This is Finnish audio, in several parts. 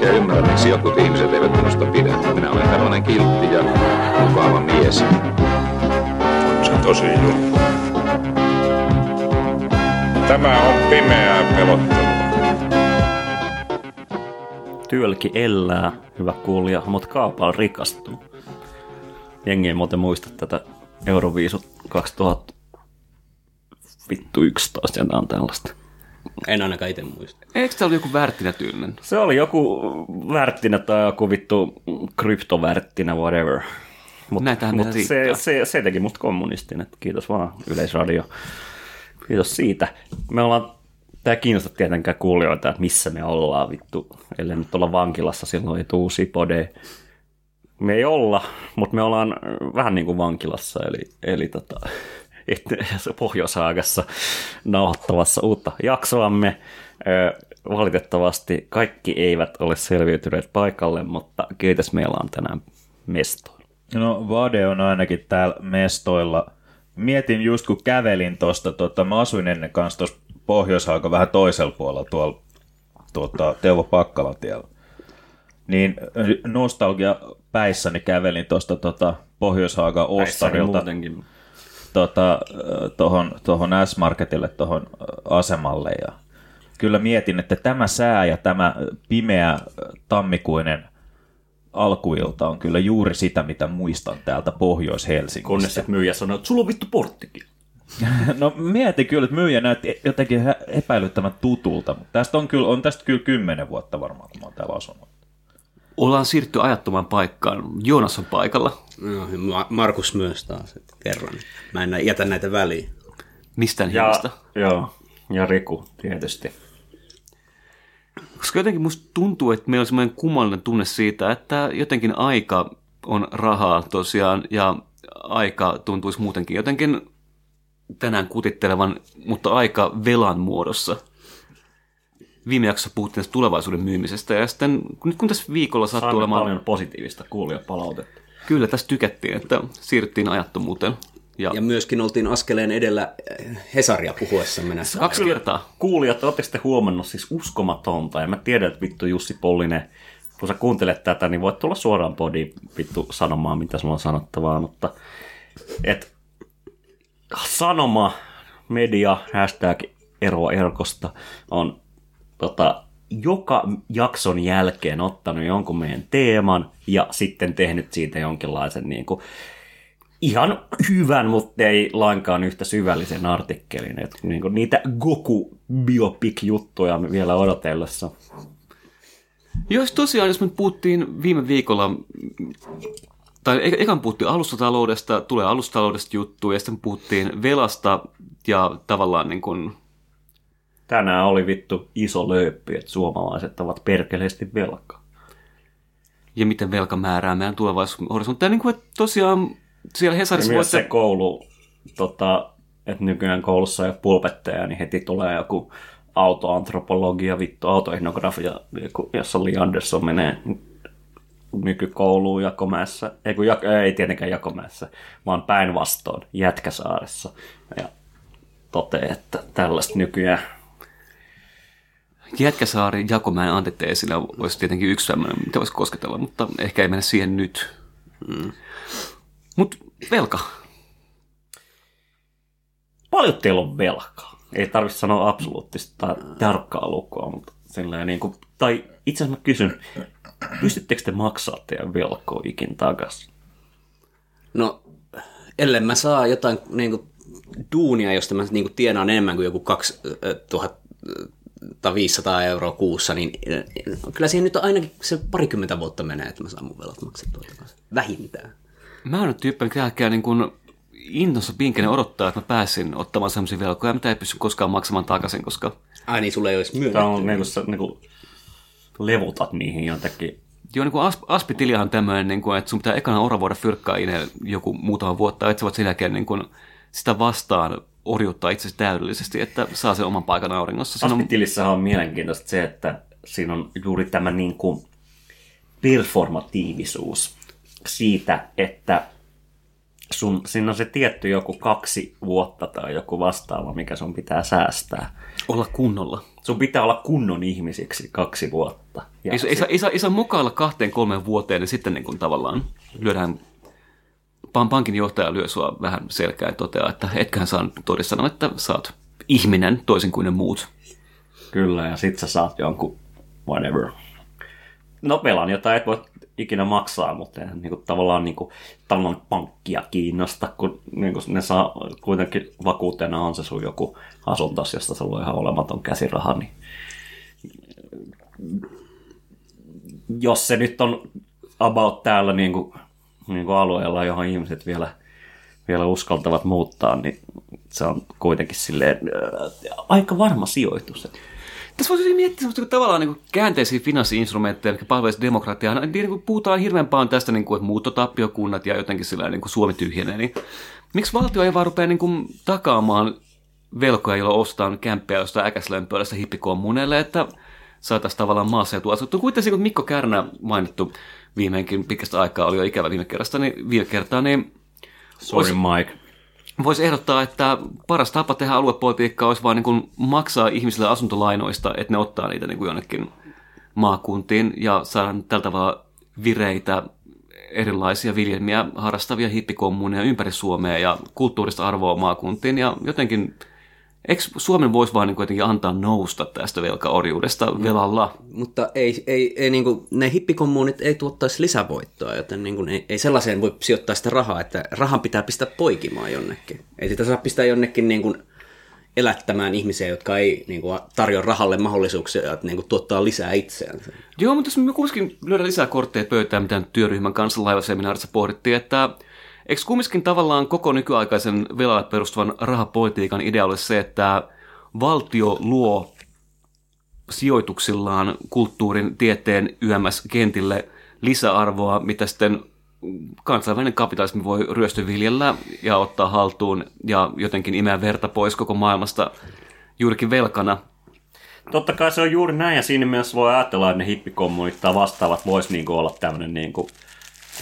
oikein ymmärrä, miksi jotkut ihmiset eivät minusta pidä. Minä olen tällainen kiltti ja mukava mies. Se on tosi juttu. Tämä on pimeää pelottelua. Työlki elää, hyvä kuulija, mutta kaapal rikastuu. Jengi ei muuten muista tätä Euroviisut 2011 jotain tällaista. En ainakaan itse muista. Eikö tämä ollut joku Värttinä tyylinen? Se oli joku värttinä tai joku vittu kryptovärttinä, whatever. Mutta Näitähän mut se, riittää. se, se, teki musta kommunistin, että kiitos vaan Yleisradio. Kiitos siitä. Me ollaan, tämä ei kiinnosta tietenkään kuulijoita, että missä me ollaan vittu. Ellei nyt olla vankilassa, silloin ei tuu sipode. Me ei olla, mutta me ollaan vähän niin kuin vankilassa, eli, eli tota, Pohjois-Haagassa nauhoittavassa uutta jaksoamme. Valitettavasti kaikki eivät ole selviytyneet paikalle, mutta kiitos meillä on tänään mestoilla. No Vade on ainakin täällä mestoilla. Mietin just kun kävelin tosta, tota, mä asuin ennen kanssa tuossa pohjois vähän toisella puolella tuolla tuota, Teuvo Pakkalan tiellä. Niin nostalgia päissäni kävelin tuosta tota, Pohjois-Haagan Ostarilta. Tota, tohon, tohon S-Marketille, tohon asemalle. Ja kyllä mietin, että tämä sää ja tämä pimeä tammikuinen alkuilta on kyllä juuri sitä, mitä muistan täältä Pohjois-Helsingistä. Kunnes sitten myyjä sanoi, että sulla on vittu porttikin. No mietin kyllä, että myyjä näytti jotenkin hä- epäilyttävän tutulta, mutta tästä on, kyllä, on tästä kyllä kymmenen vuotta varmaan, kun mä oon täällä asunut. Ollaan siirtynyt ajattomaan paikkaan. Joonas on paikalla. No, Markus myös taas, että kerran. Mä en jätä näitä väliin. Mistään Ja, joo, ja Riku tietysti. Koska jotenkin musta tuntuu, että meillä on semmoinen kummallinen tunne siitä, että jotenkin aika on rahaa tosiaan ja aika tuntuisi muutenkin jotenkin tänään kutittelevan, mutta aika velan muodossa. Viime jaksossa puhuttiin tästä tulevaisuuden myymisestä ja sitten nyt kun tässä viikolla sattuu olemaan... paljon positiivista kuulijapalautetta. Kyllä, tästä tykättiin, että siirryttiin ajattomuuteen. Ja, Ja myöskin oltiin askeleen edellä eh, Hesaria puhuessamme näissä. kaksi kertaa. Kuulijat, ootteko te huomannut siis uskomatonta, ja mä tiedän, että vittu Jussi Pollinen, kun sä kuuntelet tätä, niin voit tulla suoraan podiin vittu sanomaan, mitä sulla on sanottavaa, mutta et, sanoma, media, hashtag eroa erkosta on tota, joka jakson jälkeen ottanut jonkun meidän teeman ja sitten tehnyt siitä jonkinlaisen niin kuin, ihan hyvän, mutta ei lainkaan yhtä syvällisen artikkelin. Et niin kuin niitä Goku biopic-juttuja vielä odotellessa. Jos tosiaan, jos me puhuttiin viime viikolla, tai e- ekan puhuttiin alustataloudesta, tulee alustataloudesta juttu, ja sitten puhuttiin velasta ja tavallaan niin kuin, Tänään oli vittu iso lööppi, että suomalaiset ovat perkeleesti velkaa. ja miten velka määrää meidän tulevaisuuden horisonttia. Niin kuin, että tosiaan siellä Ja Hesarissa myös se voitte... koulu, tota, että nykyään koulussa ei ole pulpetteja, niin heti tulee joku autoantropologia, vittu autoetnografia, jossa Li Andersson menee nykykouluun Jakomäessä, ei, kun Jak- ei tietenkään Jakomäessä, vaan päinvastoin Jätkäsaaressa. Ja toteaa, että tällaista nykyään Jätkäsaari Jakomäen antiteesillä olisi tietenkin yksi tämmöinen, mitä voisi kosketella, mutta ehkä ei mennä siihen nyt. Mm. Mutta velka. paljon teillä on velkaa. Ei tarvitse sanoa absoluuttista tai tarkkaa lukua, mutta silleen niin kuin, tai itse asiassa mä kysyn, pystyttekö te maksaa teidän velkoa ikin takaisin? No, ellei mä saa jotain niin kuin, duunia, josta mä niin kuin, tienaan enemmän kuin joku 2500 euroa kuussa, niin eh, kyllä siihen nyt ainakin se parikymmentä vuotta menee, että mä saan mun velat maksettua takaisin. Vähintään. Mä oon nyt tyyppi, mikä jälkeen niin kuin intossa pinkenen odottaa, että mä pääsin ottamaan sellaisia velkoja, mitä ei pysty koskaan maksamaan takaisin, koska Ai niin, sulle ei olisi myönnetty. Tämä on niin kuin, sä niin kuin levutat niihin jotenkin Joo, niin kuin asp, aspitilihan on tämmöinen, niin kuin, että sun pitää ekana oravoida fyrkkaa joku muutama vuotta, että sä voit sen jälkeen niin kuin, sitä vastaan orjuttaa itsesi täydellisesti, että saa sen oman paikan auringossa. Siinä on, mielenkiintoista se, että siinä on juuri tämä niin kuin performatiivisuus siitä, että sun, siinä on se tietty joku kaksi vuotta tai joku vastaava, mikä sun pitää säästää. olla kunnolla. Sun pitää olla kunnon ihmisiksi kaksi vuotta. Ja Ei, ei, saa, ei, saa, ei saa mukailla kahteen kolmeen vuoteen, niin sitten niin kuin tavallaan lyödään, pankin johtaja lyö sua vähän selkää ja toteaa, että etköhän saa todista sanoa, että sä oot ihminen toisin kuin ne muut. Kyllä, ja sit sä saat jonkun whatever. No velan, jota et voi ikinä maksaa, mutta eihän niinku, tavallaan niinku, talon pankkia kiinnosta, kun niinku, ne saa kuitenkin vakuutena on se sun joku asuntos, josta sulla on ihan olematon käsiraha, niin jos se nyt on about täällä niinku, niinku alueella, johon ihmiset vielä, vielä uskaltavat muuttaa, niin se on kuitenkin silleen äh, aika varma sijoitus. Tässä voisi miettiä semmoista niin tavallaan niin käänteisiä finanssi-instrumentteja, jotka palvelisivat demokratiaa. Niin, niin kuin puhutaan hirveän paljon tästä, niin kuin, että muuttotappiokunnat ja jotenkin sillä niin kuin Suomi tyhjenee. Niin, miksi valtio ei vaan rupea niin kuin, takaamaan velkoja, joilla ostetaan kämppejä jostain äkäslömpöilästä hippikommuneille, että saataisiin tavallaan maaseutua asuttua. Kuitenkin kun Mikko Kärnä mainittu viimeinkin pitkästä aikaa oli jo ikävä viime kerrasta, niin viime kertaa, niin Sorry Mike. voisi ehdottaa, että paras tapa tehdä aluepolitiikkaa olisi vain niin kuin maksaa ihmisille asuntolainoista, että ne ottaa niitä niin kuin jonnekin maakuntiin ja saada tällä tavalla vireitä erilaisia viljelmiä harrastavia hippikommuuneja ympäri Suomea ja kulttuurista arvoa maakuntiin ja jotenkin Eikö Suomen voisi vaan niin kuitenkin antaa nousta tästä velkaorjuudesta velalla? Mutta ei, ei, ei niin kuin, ne hippikommuunit ei tuottaisi lisävoittoa, joten niin kuin, ei, ei sellaiseen voi sijoittaa sitä rahaa, että rahan pitää pistää poikimaan jonnekin. Ei sitä saa pistää jonnekin niin kuin, elättämään ihmisiä, jotka ei niin kuin, tarjoa rahalle mahdollisuuksia niin kuin, tuottaa lisää itseänsä. Joo, mutta jos me kuitenkin lyödään lisää kortteja pöytään, mitä työryhmän kanssa laivaseminaarissa pohdittiin, että eikö kumminkin tavallaan koko nykyaikaisen velalle perustuvan rahapolitiikan idea ole se, että valtio luo sijoituksillaan kulttuurin, tieteen, YMS kentille lisäarvoa, mitä sitten kansainvälinen kapitalismi voi ryöstöviljellä ja ottaa haltuun ja jotenkin imeä verta pois koko maailmasta juurikin velkana. Totta kai se on juuri näin, ja siinä mielessä voi ajatella, että ne hippikommunit tai vastaavat voisi niinku olla tämmöinen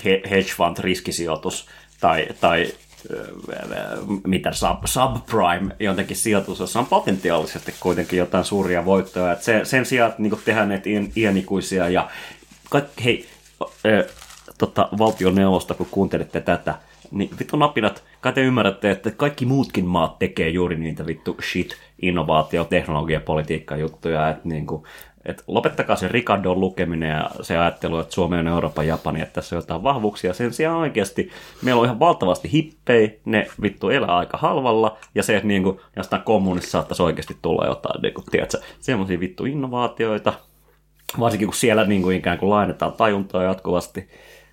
he- hedge fund riskisijoitus tai, tai mitä sub, subprime jotenkin sijoitus, jossa on potentiaalisesti kuitenkin jotain suuria voittoja. Et se, sen sijaan, että niinku tehdään näitä iän- iänikuisia ja kaikki, hei, ö, tota, valtioneuvosto, kun kuuntelette tätä, niin vittu napinat, kai te ymmärrätte, että kaikki muutkin maat tekee juuri niitä vittu shit, innovaatio, teknologia, politiikka juttuja, että niinku, et lopettakaa se Ricardon lukeminen ja se ajattelu, että Suomi on Euroopan Japani, että tässä on jotain vahvuuksia. Sen sijaan oikeasti meillä on ihan valtavasti hippei, ne vittu elää aika halvalla, ja se, että niinku, jostain kommunissa saattaisi oikeasti tulla jotain, niinku, tiedätkö, semmoisia vittu innovaatioita, varsinkin kun siellä niinku ikään kuin lainetaan tajuntaa jatkuvasti,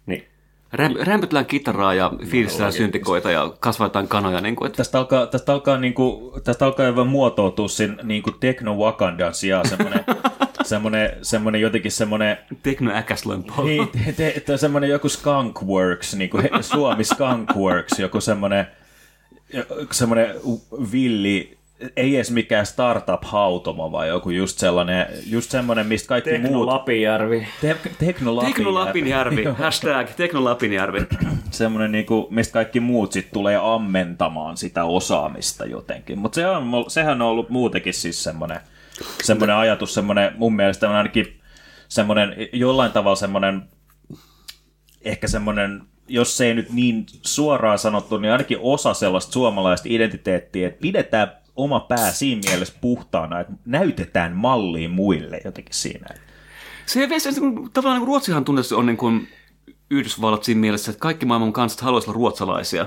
niin Räm- rämpytellään kitaraa ja fiilistellään syntikoita ja kasvatetaan kanoja. Niin kuin, että Tästä alkaa, tästä alkaa, niinku, tästä alkaa aivan muotoutua sen niinku tekno-Wakandan sijaan semmoinen, semmoinen, semmoinen jotenkin semmoinen, teknoäkäslömpöllä. niin, te, te, te, semmoinen joku Skunkworks, niinku he, Suomi Skunkworks, joku semmoinen, semmoinen villi, ei edes mikään startup-hautomo, vaan joku just sellainen, just semmoinen, mistä kaikki Tekno muut... Lapinjärvi. Te, Tekno Tekno Lapinjärvi, hashtag Tekno Lapinjärvi. semmoinen, niinku, mistä kaikki muut sit tulee ammentamaan sitä osaamista jotenkin. Mutta se on, sehän on ollut muutenkin siis semmoinen, semmoinen ajatus, semmoinen mun mielestä on ainakin semmoinen, jollain tavalla semmoinen, ehkä semmoinen, jos se ei nyt niin suoraan sanottu, niin ainakin osa sellaista suomalaista identiteettiä, että pidetään oma pää siinä mielessä puhtaana, että näytetään malliin muille jotenkin siinä. Se, kun, tavallaan niin Ruotsihan tunnettu on niin kuin Yhdysvallat siinä mielessä, että kaikki maailman kansat haluaisivat olla ruotsalaisia.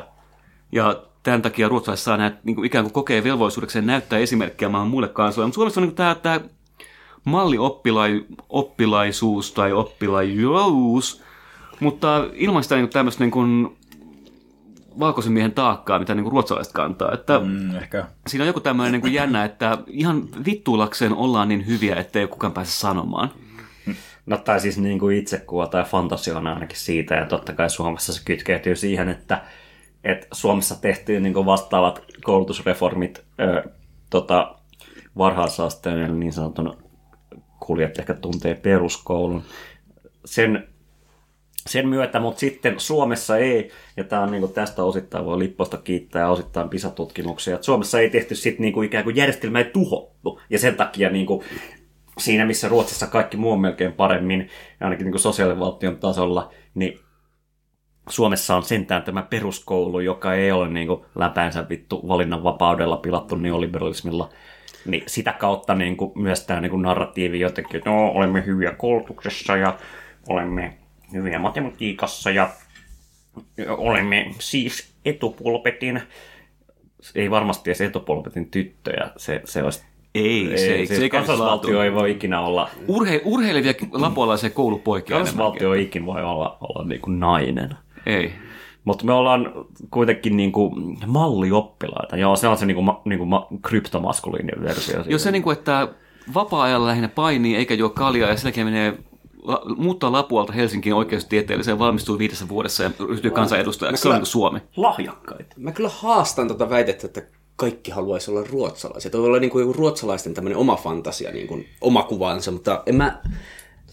Ja tämän takia ruotsalaiset saa näitä, niin kuin ikään kuin kokee velvollisuudekseen näyttää esimerkkiä maailman muille kansoille. Mutta Suomessa on niin tämä, tämä mallioppilaisuus oppilaisuus tai oppilajuus, mutta ilman sitä niin tämmöistä niin kuin valkoisen miehen taakkaa, mitä niin kuin ruotsalaiset kantaa. Että Mm, ehkä. siinä on joku tämmöinen niin kuin jännä, että ihan vittuulakseen ollaan niin hyviä, ettei kukaan pääse sanomaan. No tai siis niin kuin itsekuva tai fantasio on ainakin siitä, ja totta kai Suomessa se kytkeytyy siihen, että, että Suomessa tehtiin niin vastaavat koulutusreformit ö, tota, varhaisasteen, niin sanotun kuljat ehkä tuntee peruskoulun. Sen, sen myötä, mutta sitten Suomessa ei, ja tämä on niin tästä osittain voi Lipposta kiittää ja osittain PISA-tutkimuksia, että Suomessa ei tehty sitten niin ikään kuin järjestelmä ei tuhottu, ja sen takia niin kuin siinä, missä Ruotsissa kaikki muu on melkein paremmin, ainakin niin kuin sosiaalivaltion tasolla, niin Suomessa on sentään tämä peruskoulu, joka ei ole niin kuin läpäänsä vittu valinnanvapaudella pilattu neoliberalismilla, niin sitä kautta niin kuin myös tämä niin kuin narratiivi jotenkin, että no, olemme hyviä koulutuksessa ja olemme hyviä matematiikassa ja olemme siis etupulpetin, ei varmasti edes etupulpetin tyttöjä, se, se olisi Ei, se, ei, se, se ei kansallisvaltio ei voi ikinä olla, Urhe, urheilevia lapualaisia koulupoikia kansallisvaltio ei ikinä voi olla, olla niin kuin nainen. Ei. Mutta me ollaan kuitenkin niinku mallioppilaita. Joo, se on se niinku, ma, niinku ma, kryptomaskuliininen versio. Jos se, niin kuin, että vapaa-ajalla lähinnä painii eikä juo kaljaa ja sen jälkeen menee la, muuttaa Lapualta Helsinkiin oikeustieteelliseen, valmistuu viidessä vuodessa ja ryhtyy kansanedustajaksi. Se on niin kuin Suomi. lahjakkaita. Mä kyllä haastan tota väitettä, että kaikki haluaisi olla ruotsalaisia. Toi voi olla niin kuin ruotsalaisten tämmöinen oma fantasia, niin kuin oma kuvansa, mutta en mä...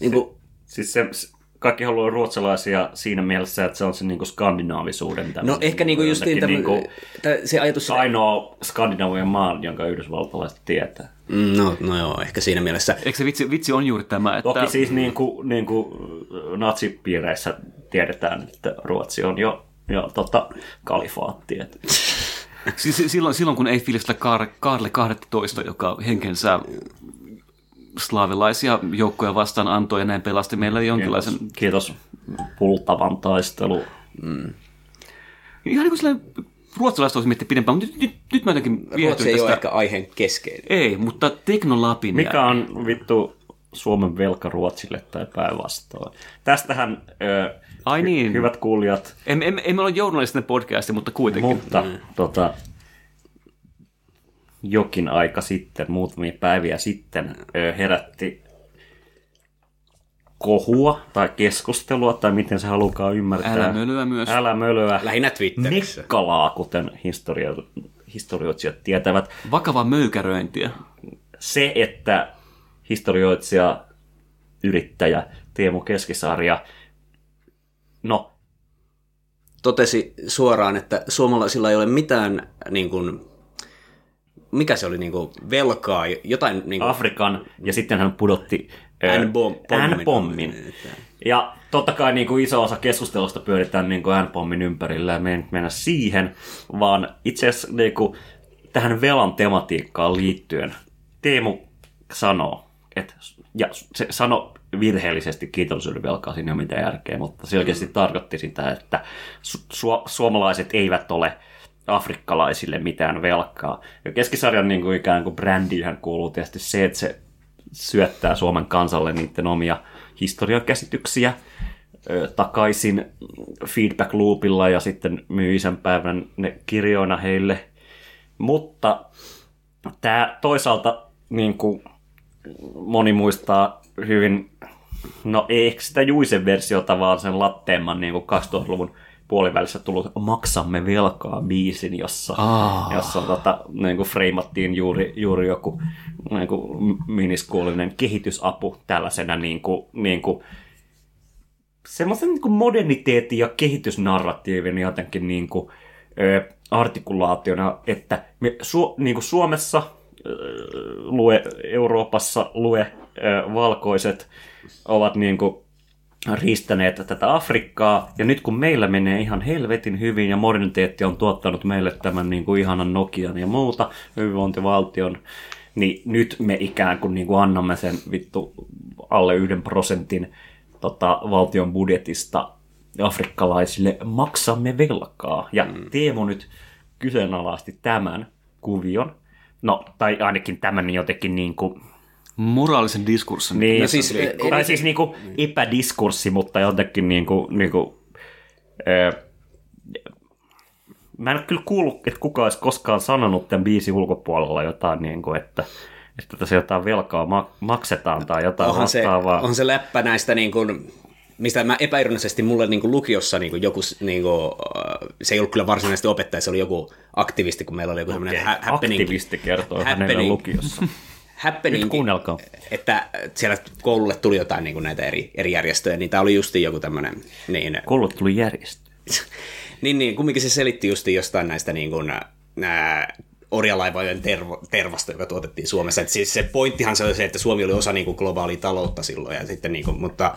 Niin kuin, Siis se, se- kaikki haluaa ruotsalaisia siinä mielessä, että se on se niinku skandinaavisuuden. no ehkä niin kuin justiin jotenkin tämmöinen, niinku tä- se ajatus... ainoa skandinavian maa, jonka yhdysvaltalaiset tietää. Mm, No, no joo, ehkä siinä mielessä. Eikö se vitsi, vitsi on juuri tämä, että... Toki siis niin kuin, niin kuin natsipiireissä tiedetään, että Ruotsi on jo, jo tota, kalifaatti. Että Siis silloin, silloin kun ei fiilistä Kaar, Kaarle 12, joka henkensä slaavilaisia joukkoja vastaan antoi ja näin pelasti meille jonkinlaisen... Kiitos pultavan taistelu. Ihan niin kuin sellainen ruotsalaiset olisi miettiä pidempään, mutta nyt, nyt, nyt mä jotenkin Ruotsi ei ole tästä. ehkä aiheen keskeinen. Ei, mutta teknolapin Mikä on vittu Suomen velka Ruotsille tai päinvastoin? Tästähän, ö, Ai niin. hyvät kuulijat, Emme, emme, emme ole journalistinen podcasti, mutta kuitenkin. mutta tota, jokin aika sitten, muutamia päiviä sitten, herätti kohua tai keskustelua, tai miten se halukaan ymmärtää. Älä mölöä myös. Älä mölöä. Lähinnä Twitterissä. Nekkalaa, kuten historio, historioitsijat tietävät. Vakavaa möykäröintiä. Se, että historioitsija, yrittäjä Teemu Keskisarja, no Totesi suoraan, että suomalaisilla ei ole mitään niin kuin, mikä se oli, niin kuin, velkaa, jotain niin kuin, Afrikan, ja sitten hän pudotti N-pommin. N-pommin. Ja totta kai niin kuin iso osa keskustelusta pyöritään niin N-pommin ympärillä ja me ei nyt mennä siihen, vaan itse asiassa niin kuin, tähän velan tematiikkaan liittyen Teemu sanoo, että, ja se sanoi virheellisesti kiitollisuuden velkaa, siinä ei ole mitään järkeä, mutta selkeästi tarkoitti sitä, että su- suomalaiset eivät ole afrikkalaisille mitään velkaa. Ja keskisarjan niin kuin ikään kuin brändiinhän kuuluu tietysti se, että se syöttää Suomen kansalle niiden omia historiakäsityksiä ö, takaisin feedback loopilla ja sitten myy isänpäivän ne kirjoina heille. Mutta tämä toisaalta niin kuin moni muistaa hyvin, no ei sitä Juisen versiota, vaan sen latteemman niin kuin 2000-luvun puolivälissä tullut Maksamme velkaa biisin, jossa, Aa. jossa tota, niin kuin freimattiin juuri, juuri joku niin kuin miniskuolinen kehitysapu tällaisena niin kuin, niin kuin, semmoisen niin kuin moderniteetin ja kehitysnarratiivin jotenkin niin kuin, ö, artikulaationa, että me Su- niin kuin Suomessa ö, lue, Euroopassa lue ö, valkoiset ovat niin kuin riistäneet tätä Afrikkaa, ja nyt kun meillä menee ihan helvetin hyvin, ja moderniteetti on tuottanut meille tämän niin kuin ihanan Nokian ja muuta hyvinvointivaltion, niin nyt me ikään kuin, niin kuin annamme sen vittu alle yhden prosentin tota, valtion budjetista afrikkalaisille maksamme velkaa. Ja mm. Teemu nyt kyseenalaisti tämän kuvion, no tai ainakin tämän jotenkin niin kuin Moraalisen diskurssin. niin, No siis, siis, eh, tai siis niinku epädiskurssi, mutta jotenkin niinku, niinku ö, mä en ole kyllä kuullut, että kukaan olisi koskaan sanonut tämän biisin ulkopuolella jotain, niinku, että, että tässä jotain velkaa ma- maksetaan tai jotain onhan se, vastaavaa. on se läppä näistä niin kuin, mistä mä epäironisesti mulle niin kuin lukiossa niin kuin joku, niin kuin, äh, se ei ollut kyllä varsinaisesti opettaja, se oli joku aktivisti, kun meillä oli joku semmoinen hä- happening, Aktivisti kertoo hänelle happening. lukiossa. happening, että siellä koululle tuli jotain niin kuin näitä eri, eri järjestöjä, niin tämä oli justiin joku tämmöinen, niin, Koulut tuli järjestö. niin, niin, kumminkin se selitti justiin jostain näistä niin kuin, nää, orjalaivojen tervo, tervasta, joka tuotettiin Suomessa. Et siis se pointtihan se oli se, että Suomi oli osa niin kuin, globaalia taloutta silloin, ja sitten, niin kuin, mutta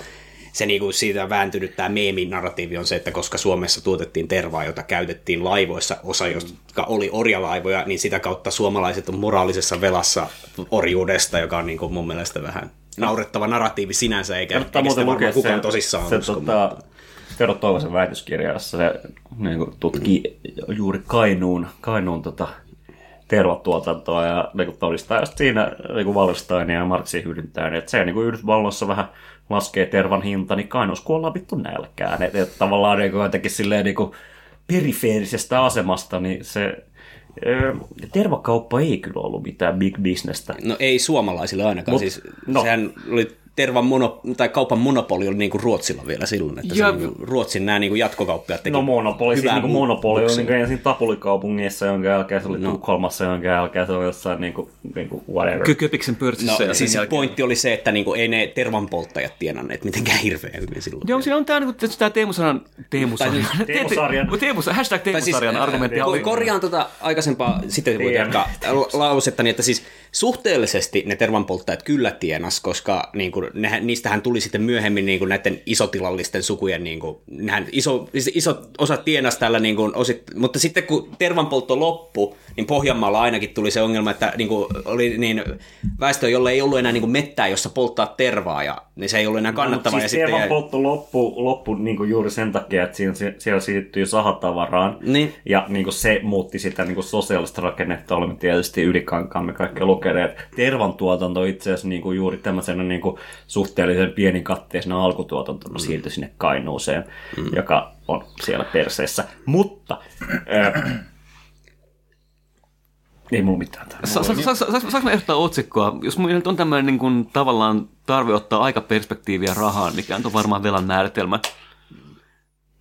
se niin kuin, siitä vääntynyt tämä meemin-narratiivi on se, että koska Suomessa tuotettiin tervaa, jota käytettiin laivoissa, osa jotka oli orjalaivoja, niin sitä kautta suomalaiset on moraalisessa velassa orjuudesta, joka on niin kuin, mun mielestä vähän naurettava narratiivi sinänsä, eikä, eikä sitä varmaan kukaan se, tosissaan se usko, tota, Tero Toivosen väitöskirja, jossa se niin kuin, tutki juuri Kainuun, Kainuun tota, tervatuotantoa ja niin kuin, todistaa just siinä niin kuin ja Marxin hyödyntää, että se niin kuin Yhdysvalloissa vähän laskee tervan hinta, niin Kainuussa kuollaan vittu nälkään. Että et, tavallaan niin kuin, jotenkin silleen niin kuin, perifeerisestä asemasta, niin se tervakauppa ei kyllä ollut mitään big businessta. No ei suomalaisille ainakaan. Mut- siis, no. Sehän oli tervan mono, tai kaupan monopoli oli niin kuin Ruotsilla vielä silloin, että Ja- se, niin kuin Ruotsin nämä niin kuin jatkokauppiat teki No monopoli, siis hyvää niin kuin monopoli oli buksia. niin kuin ensin Tapulikaupungissa, jonka jälkeen se oli No. Tukholmassa, jonka jälkeen se oli jossain niin kuin, niin kuin whatever. Kö- Köpiksen pörssissä No ja siis jälkeen. pointti oli se, että niinku, ei ne tervanpolttajat tienanneet mitenkään hirveän hyvin silloin. Joo, siinä on tämä, niin tämä Teemu-sanan, Teemu-sarjan, Tai Teemu-sarjan. Teemu, hashtag Tai siis, Teemu-sarjan argumentti korjaan tota aikaisempaa, sitten voi jatkaa la- lausettani, että siis suhteellisesti ne tervanpolttajat kyllä tienas, koska niin kuin, nehän, niistähän tuli sitten myöhemmin niin kuin näiden isotilallisten sukujen, niin kuin, nehän iso, iso osa tienas tällä, niin kuin, osit, mutta sitten kun tervanpoltto loppui, niin Pohjanmaalla ainakin tuli se ongelma, että niin kuin, oli niin väestö, jolle ei ollut enää niin kuin mettää, jossa polttaa tervaa, ja niin se ei ollut enää kannattavaa. No, siis sitten tervan jäi- loppu, loppu niin kuin juuri sen takia, että siinä, siellä siirtyi sahatavaraan. Niin. Ja niin kuin se muutti sitä niin kuin sosiaalista rakennetta. Olemme tietysti ylikankaamme kaikki lukeneet. Tervan tuotanto itse asiassa niin kuin juuri tämmöisenä niin kuin suhteellisen pienikatteisena alkutuotantona mm. siirtyi sinne Kainuuseen, mm. joka on siellä perseessä. Mutta... Äh, ei mulla mitään Saanko mä ehdottaa otsikkoa? Jos mulla nyt on tämmöinen niin kuin, tavallaan tarve ottaa aikaperspektiiviä rahaan, mikä on varmaan velan määritelmä,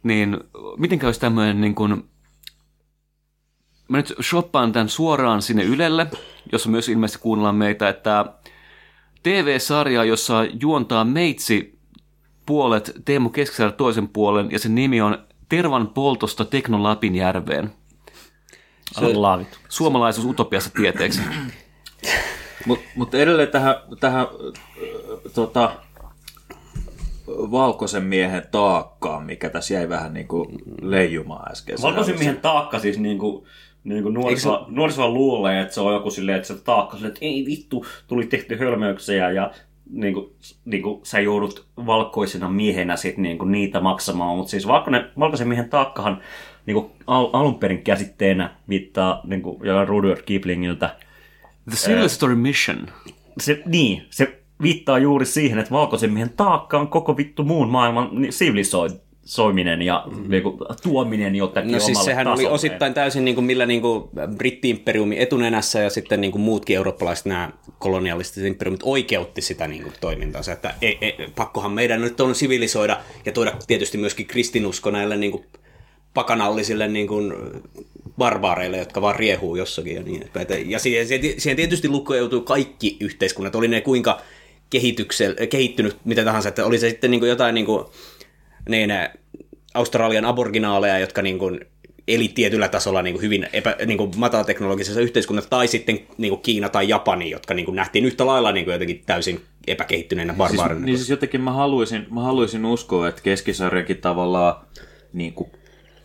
niin miten olisi tämmöinen niin kuin, mä nyt shoppaan tämän suoraan sinne Ylelle, jossa myös ilmeisesti kuunnellaan meitä, että TV-sarja, jossa juontaa meitsi puolet, Teemu Keskisaari toisen puolen, ja sen nimi on Tervan poltosta Teknolapinjärveen. Love it. Suomalaisuus utopiassa tieteeksi. Mutta mut edelleen tähän, tähän äh, tota, valkoisen miehen taakkaan, mikä tässä jäi vähän niin kuin leijumaan äsken. Valkoisen miehen taakka siis niinku, niinku nuoriso, se... nuoriso luulee, että se on joku silleen, että se taakka silleen, että ei vittu, tuli tehty hölmöyksiä ja niinku, niinku, sä joudut valkoisena miehenä sit niinku niitä maksamaan, mutta siis valkoinen, valkoisen miehen taakkahan niinku al, alun perin käsitteenä viittaa niinku, jollain Rudyard Kiplingiltä. The Silver Story Mission. Se, niin, se viittaa juuri siihen, että valkoisen miehen taakka on koko vittu muun maailman ni- sivilisoiminen ja niinku, tuominen jotakin No siis sehän oli tasolle. osittain täysin niin kuin millä niin kuin britti-imperiumi etunenässä ja sitten niin kuin muutkin eurooppalaiset nämä kolonialistiset imperiumit oikeutti sitä niin kuin toimintaansa. Että ei, ei, pakkohan meidän nyt on sivilisoida ja tuoda tietysti myöskin kristinusko näille niin kuin pakanallisille niin kuin barbaareille, jotka vaan riehuu jossakin ja niin edespäin. Ja siihen, siihen tietysti lukkoutui kaikki yhteiskunnat, oli ne kuinka kehittynyt, mitä tahansa, että oli se sitten niin kuin jotain niin kuin, niin, Australian aboriginaaleja, jotka niin kuin eli tietyllä tasolla niin kuin hyvin epä, niin kuin matalateknologisessa yhteiskunnassa, tai sitten niin kuin Kiina tai Japani, jotka niin kuin nähtiin yhtä lailla niin kuin jotenkin täysin epäkehittyneenä barbaarina. Siis, niin siis jotenkin mä haluaisin, mä haluaisin uskoa, että keskisarjakin tavallaan niin kuin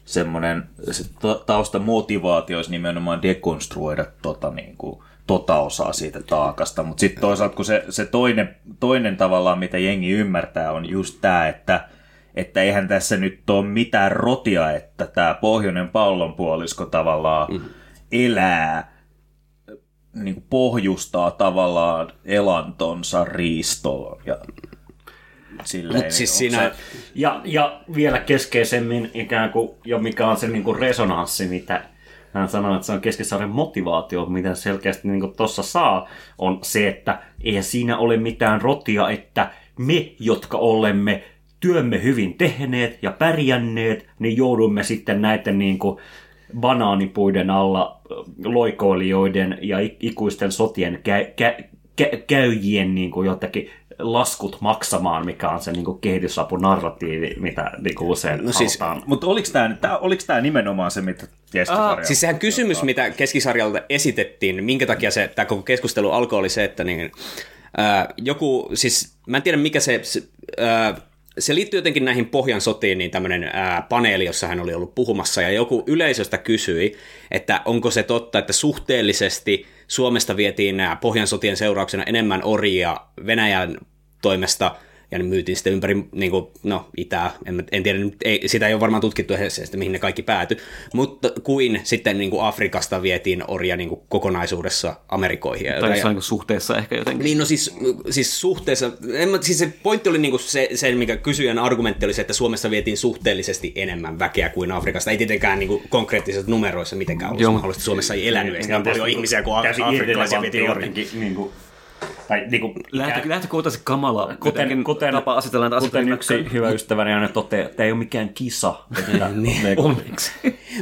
semmoinen se ta- taustamotivaatio olisi nimenomaan dekonstruoida tota, niin kuin, tota osaa siitä taakasta, mutta sitten toisaalta kun se, se toinen, toinen tavallaan, mitä jengi ymmärtää, on just tämä, että että eihän tässä nyt ole mitään rotia, että tämä pohjoinen pallonpuolisko tavallaan mm. elää, niin kuin pohjustaa tavallaan elantonsa riistoon. Ja silleen, siis onko siinä, se- Ja, ja vielä keskeisemmin ikään kuin, ja mikä on se niin kuin resonanssi, mitä hän sanoi, että se on Keskisarjan motivaatio, mitä selkeästi niin tuossa saa, on se, että eihän siinä ole mitään rotia, että me, jotka olemme työmme hyvin tehneet ja pärjänneet, niin joudumme sitten näiden niin kuin banaanipuiden alla loikoilijoiden ja ikuisten sotien kä- kä- kä- käyjien niin kuin jotakin laskut maksamaan, mikä on se niin kuin kehitysapunarratiivi, mitä niin kuin usein No siis- halutaan. Mutta oliko tämä oliko tää nimenomaan se, mitä keskisarja? Siis sehän kysymys, mitä keskisarjalta esitettiin, minkä takia se, tämä koko keskustelu alkoi, oli se, että niin, ää, joku, siis mä en tiedä mikä se, se, ää, se liittyy jotenkin näihin Pohjan sotiin, niin tämmöinen paneeli, jossa hän oli ollut puhumassa, ja joku yleisöstä kysyi, että onko se totta, että suhteellisesti Suomesta vietiin nämä Pohjan sotien seurauksena enemmän orjia Venäjän toimesta, ja ne myytiin sitten ympäri niin kuin, no, itää, en, en tiedä, ei, sitä ei ole varmaan tutkittu edes, että mihin ne kaikki päätyi, mutta kuin sitten niin kuin Afrikasta vietiin orja niin kuin kokonaisuudessa Amerikoihin. Tai jossain niin suhteessa ehkä jotenkin. niin no siis, siis suhteessa, en mä, siis se pointti oli niinku se, se, mikä kysyjän argumentti oli se, että Suomessa vietiin suhteellisesti enemmän väkeä kuin Afrikasta. Ei tietenkään niinku konkreettisissa numeroissa mitenkään ollut Joo, mahdollista. Suomessa ei elänyt edes niin paljon ihmisiä kuin afrikkalaisia vietiin jotenkin, niin kuin, tai niin kuin, Lähtö, lähtökohtaisesti kamala kuten, kuten, tapa asetella näitä kuten asioita yksi hyvä ystäväni aina toteaa, että tämä ei ole mikään kisa. Että, niin, onneksi.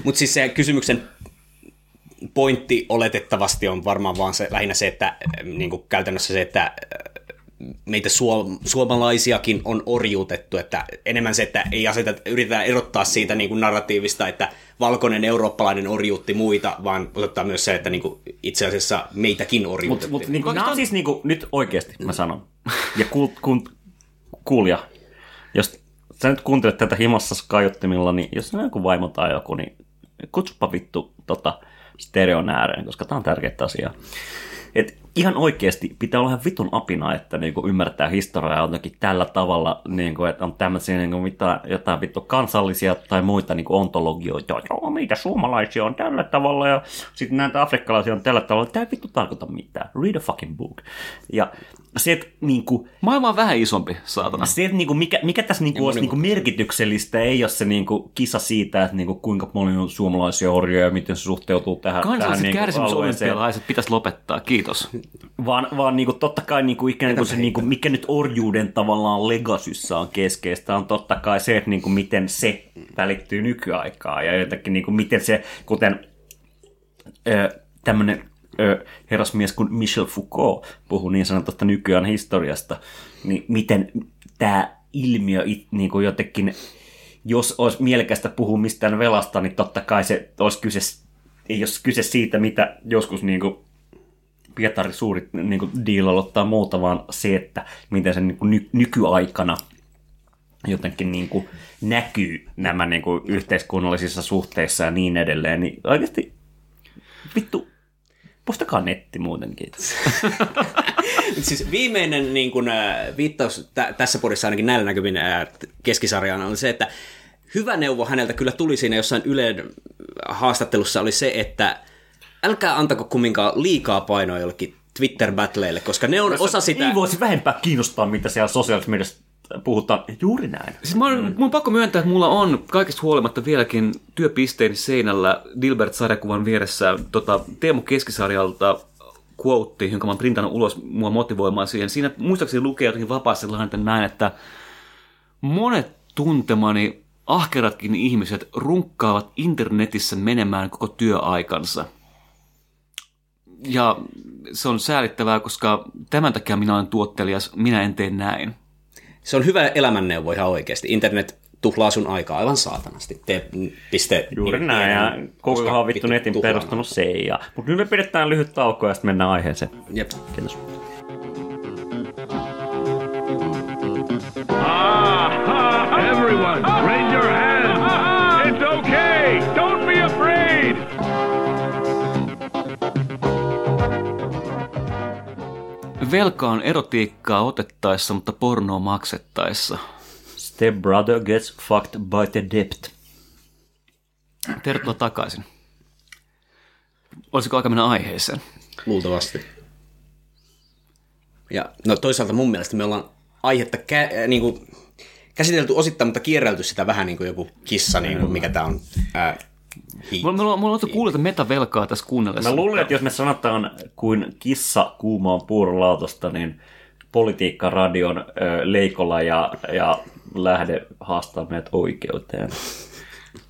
Mutta siis se kysymyksen pointti oletettavasti on varmaan vaan se, lähinnä se, että niin kuin käytännössä se, että äh, meitä suom- suomalaisiakin on orjuutettu, että enemmän se, että ei aseta, yritetään erottaa siitä niin kuin narratiivista, että valkoinen eurooppalainen orjuutti muita, vaan ottaa myös se, että niin kuin itse asiassa meitäkin Mutta orjuutettiin. mut, niin, nämä on siis niin kuin, nyt oikeasti mä sanon. Ja kuul, kuul, kuulija, jos sä nyt kuuntelet tätä himassa kaiuttimilla, niin jos on joku vaimo tai joku, niin kutsupa vittu tota, stereon ääreen, koska tämä on tärkeä asia. Et ihan oikeasti pitää olla ihan vitun apina, että niinku ymmärtää historiaa jotenkin tällä tavalla, niinku, että on tämmöisiä niinku mitään, jotain vittu kansallisia tai muita niinku ontologioita. Joo, meitä suomalaisia on tällä tavalla ja sitten näitä afrikkalaisia on tällä tavalla. Tämä ei vittu tarkoita mitään. Read a fucking book. Ja se, että niinku, Maailma on vähän isompi, saatana. se, että niinku, mikä, mikä tässä niinku olisi niinku merkityksellistä, ei ole se niinku kisa siitä, että niinku, kuinka paljon on suomalaisia orjoja ja miten se suhteutuu tähän, tähän Kansalliset niinku, alueeseen kärsimysolympialaiset pitäisi lopettaa, kiitos. Vaan, vaan niinku, totta kai niinku, ikään kuin se, niinku, mikä nyt orjuuden tavallaan legasyssä on keskeistä, on totta kai se, että niinku, miten se välittyy nykyaikaan ja jotenkin niinku, miten se, kuten tämmöinen herrasmies kuin Michel Foucault puhuu niin sanotusta nykyään historiasta, niin miten tämä ilmiö it, niinku, jotenkin, jos olisi mielekästä puhua mistään velasta, niin totta kai se olisi kyse, ei olisi kyse siitä, mitä joskus niinku, Pietari suuri niin kuin, diilalla muuta, vaan se, että miten se niin ny- nykyaikana jotenkin niin kuin, näkyy nämä niin kuin, yhteiskunnallisissa suhteissa ja niin edelleen, niin oikeasti vittu, postakaa netti muutenkin. siis viimeinen niin kuin, viittaus tä- tässä podissa ainakin näillä näkymin äh, keskisarjaan on se, että hyvä neuvo häneltä kyllä tuli siinä jossain Ylen haastattelussa oli se, että älkää antako kumminkaan liikaa painoa jollekin Twitter-battleille, koska ne on osa sitä... Ei voisi vähempää kiinnostaa, mitä siellä sosiaalisessa mediassa puhutaan. Juuri näin. Siis mä oon, mun on pakko myöntää, että mulla on kaikista huolimatta vieläkin työpisteeni seinällä Dilbert-sarjakuvan vieressä tota, Teemu Keskisarjalta quote, jonka mä oon printannut ulos mua motivoimaan siihen. Siinä muistaakseni lukee jotenkin vapaasti että näin, että monet tuntemani ahkeratkin ihmiset runkkaavat internetissä menemään koko työaikansa. Ja se on säälittävää, koska tämän takia minä olen tuottelias, minä en tee näin. Se on hyvä elämänneuvo ihan oikeasti. Internet tuhlaa sun aikaa aivan saatanasti. Tee piste... Juuri niin, näin, ja koska on vittu netin perustanut se. Ja... Mutta nyt me pidetään lyhyt tauko ja sitten mennään aiheeseen. Jep. Kiitos. Ah, everyone, raise Velka on erotiikkaa otettaessa, mutta pornoa maksettaessa. Step brother gets fucked by the debt. Tervetuloa takaisin. Olisiko aika mennä aiheeseen? Luultavasti. Ja no toisaalta mun mielestä me ollaan aihetta kä- äh, niin kuin, käsitelty osittain, mutta kierrelty sitä vähän niin kuin joku kissa, niin kuin, mikä tämä on. Mulla, mulla, mulla on että metavelkaa tässä kuunnellessa. Mä luulen, että jos me sanotaan kuin kissa kuumaan puurolautasta, niin politiikkaradion ö, leikolla ja, ja lähde haastaa meidät oikeuteen.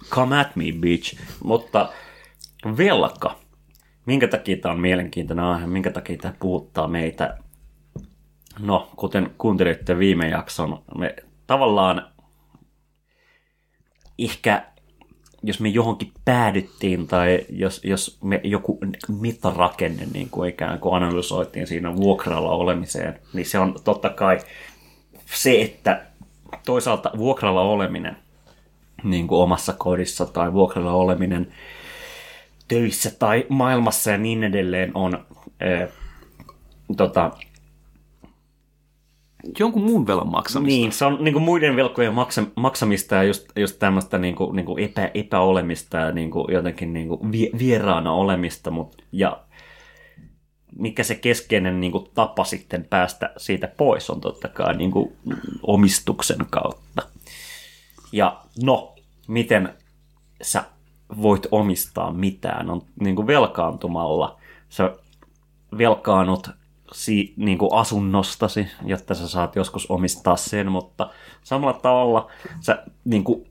Come at me, bitch. Mutta velka. Minkä takia tämä on mielenkiintoinen aihe? Minkä takia tämä puhuttaa meitä? No, kuten kuuntelitte viime jakson, me tavallaan ehkä jos me johonkin päädyttiin tai jos, jos me joku mitarakenne niin kuin ikään kuin analysoitiin siinä vuokralla olemiseen, niin se on totta kai se, että toisaalta vuokralla oleminen niin kuin omassa kodissa tai vuokralla oleminen töissä tai maailmassa ja niin edelleen on ää, tota, Jonkun muun velan maksamista. niin, se on niin kuin muiden velkojen maksa, maksamista ja just, just tämmöistä niin kuin, niin kuin epä, epäolemista ja niin kuin jotenkin niin kuin vie, vieraana olemista. Mut, ja mikä se keskeinen niin kuin tapa sitten päästä siitä pois on totta kai niin kuin omistuksen kautta. Ja no, miten sä voit omistaa mitään on niin kuin velkaantumalla. Sä velkaanut si, niin kuin asunnostasi, jotta sä saat joskus omistaa sen, mutta samalla tavalla sä niin kuin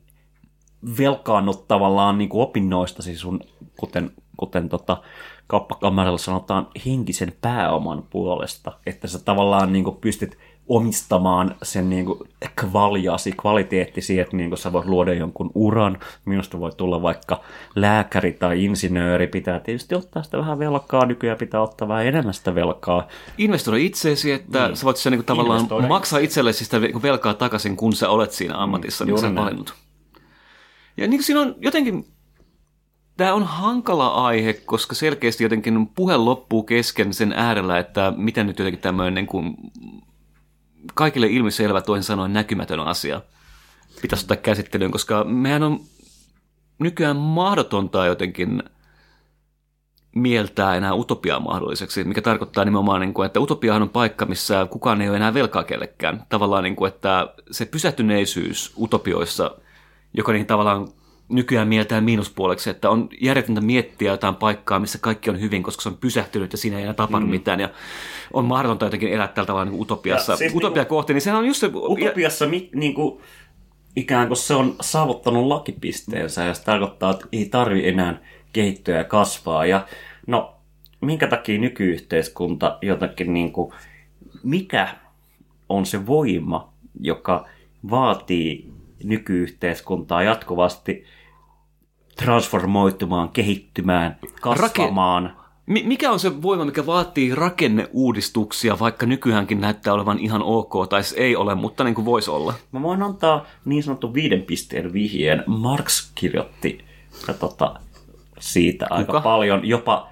velkaannut tavallaan niin kuin opinnoistasi sun, kuten, kuten tota, kauppakamarilla sanotaan, henkisen pääoman puolesta, että sä tavallaan niin kuin pystyt omistamaan sen niin kuin kvaljasi, kvaliteettisi, että niin kuin sä voit luoda jonkun uran. Minusta voi tulla vaikka lääkäri tai insinööri. Pitää tietysti ottaa sitä vähän velkaa. Nykyään pitää ottaa vähän enemmän sitä velkaa. Investoida itseesi, että niin. sä voit sen niin tavallaan Investoida maksaa itsellesi sitä velkaa takaisin, kun sä olet siinä ammatissa, mm, missä sä valinnut. Ja niin kuin siinä on jotenkin, tämä on hankala aihe, koska selkeästi jotenkin puhe loppuu kesken sen äärellä, että miten nyt jotenkin tämmöinen niin kuin kaikille ilmiselvä toisin sanoen näkymätön asia pitäisi ottaa käsittelyyn, koska mehän on nykyään mahdotonta jotenkin mieltää enää utopiaa mahdolliseksi, mikä tarkoittaa nimenomaan, niin kuin, että utopiahan on paikka, missä kukaan ei ole enää velkaa kellekään. Tavallaan, niin kuin, että se pysähtyneisyys utopioissa, joka niin tavallaan nykyään mieltää miinuspuoleksi, että on järjetöntä miettiä jotain paikkaa, missä kaikki on hyvin, koska se on pysähtynyt ja siinä ei enää tapahdu mm. mitään. Ja on mahdotonta jotenkin elää tällä tavalla niin utopiassa. Ja siis Utopia niinku- kohti, niin sehän on just se... Utopiassa mi, niin kuin, ikään kuin se on saavuttanut lakipisteensä ja se tarkoittaa, että ei tarvi enää kehittyä ja kasvaa. Ja no, minkä takia nykyyhteiskunta jotenkin niin kuin, mikä on se voima, joka vaatii nykyyhteiskuntaa jatkuvasti transformoitumaan, kehittymään, kasvamaan. Mi- Mikä on se voima, mikä vaatii rakenneuudistuksia, vaikka nykyäänkin näyttää olevan ihan ok, tai se ei ole, mutta niin kuin voisi olla? Mä voin antaa niin sanottu viiden pisteen vihjeen. Marx kirjoitti ja tota, siitä Kuka? aika paljon, jopa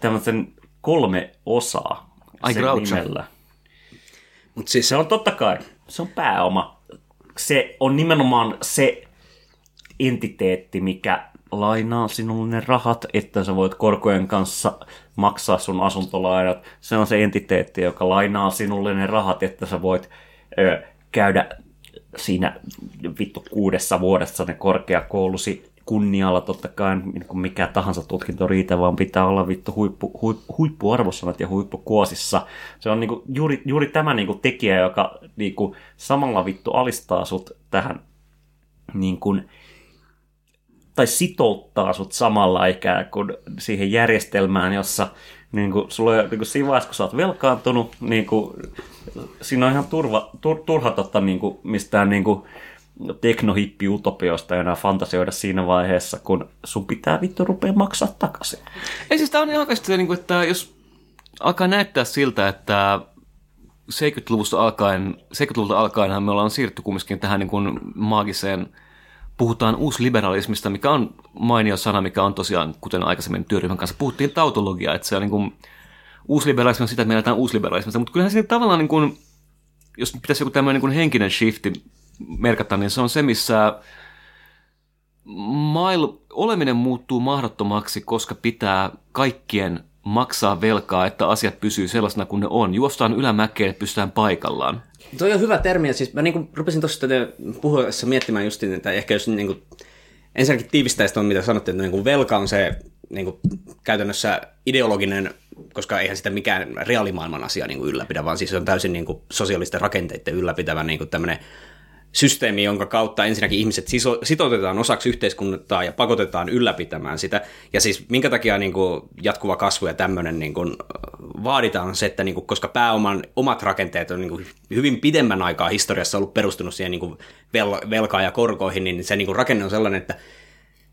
tämmöisen kolme osaa Ai sen Groucho. nimellä. Mutta siis Se on totta kai, se on pääoma. Se on nimenomaan se entiteetti, mikä lainaa sinulle ne rahat, että sä voit korkojen kanssa maksaa sun asuntolainat. Se on se entiteetti, joka lainaa sinulle ne rahat, että sä voit ö, käydä siinä vittu kuudessa vuodessa ne korkeakoulusi kunnialla totta kai, niin kuin mikä tahansa tutkinto riitä, vaan pitää olla vittu huippu, huippu, huippuarvossanat ja huippukuosissa. Se on niinku juuri, juuri tämä niinku tekijä, joka niinku samalla vittu alistaa sut tähän niin kuin, tai sitouttaa sut samalla ikään kuin siihen järjestelmään, jossa niin kuin, sulla on, niin kuin siinä vaiheessa, kun sä oot velkaantunut, niin kuin, siinä on ihan turva, tur, turha totta, niin kuin, mistään niin kuin, teknohippi-utopioista enää fantasioida siinä vaiheessa, kun sun pitää vittu rupea maksaa takaisin. Ei siis tämä on ihan oikeasti niin kuin, että jos alkaa näyttää siltä, että 70-luvusta alkaen, 70-luvulta alkaenhan me ollaan siirrytty kumminkin tähän niin kuin maagiseen, puhutaan uusliberalismista, mikä on mainio sana, mikä on tosiaan, kuten aikaisemmin työryhmän kanssa puhuttiin, tautologia, että se on niin kuin, uusliberalismi on sitä, että me eletään uusliberalismista, mutta kyllähän se tavallaan niin kuin, jos pitäisi joku tämmöinen niin henkinen shifti merkata, niin se on se, missä mail, oleminen muuttuu mahdottomaksi, koska pitää kaikkien maksaa velkaa, että asiat pysyy sellaisena kuin ne on. Juostaan ylämäkeen, että pystytään paikallaan. Toi on hyvä termi, siis mä niin rupesin tuossa puhuessa miettimään just, että ehkä jos niin kuin, ensinnäkin tiivistäisi mitä sanottiin, että niin kuin velka on se niin kuin käytännössä ideologinen, koska eihän sitä mikään reaalimaailman asia niin kuin ylläpidä, vaan siis se on täysin niin kuin sosiaalisten rakenteiden ylläpitävä niin kuin tämmöinen systeemi, jonka kautta ensinnäkin ihmiset siso- sitoutetaan osaksi yhteiskuntaa ja pakotetaan ylläpitämään sitä. Ja siis minkä takia niin kuin jatkuva kasvu ja tämmöinen niin kuin vaaditaan se, että niin kuin, koska pääoman omat rakenteet on niin kuin hyvin pidemmän aikaa historiassa ollut perustunut siihen niin kuin vel- velkaan ja korkoihin, niin se niin kuin rakenne on sellainen, että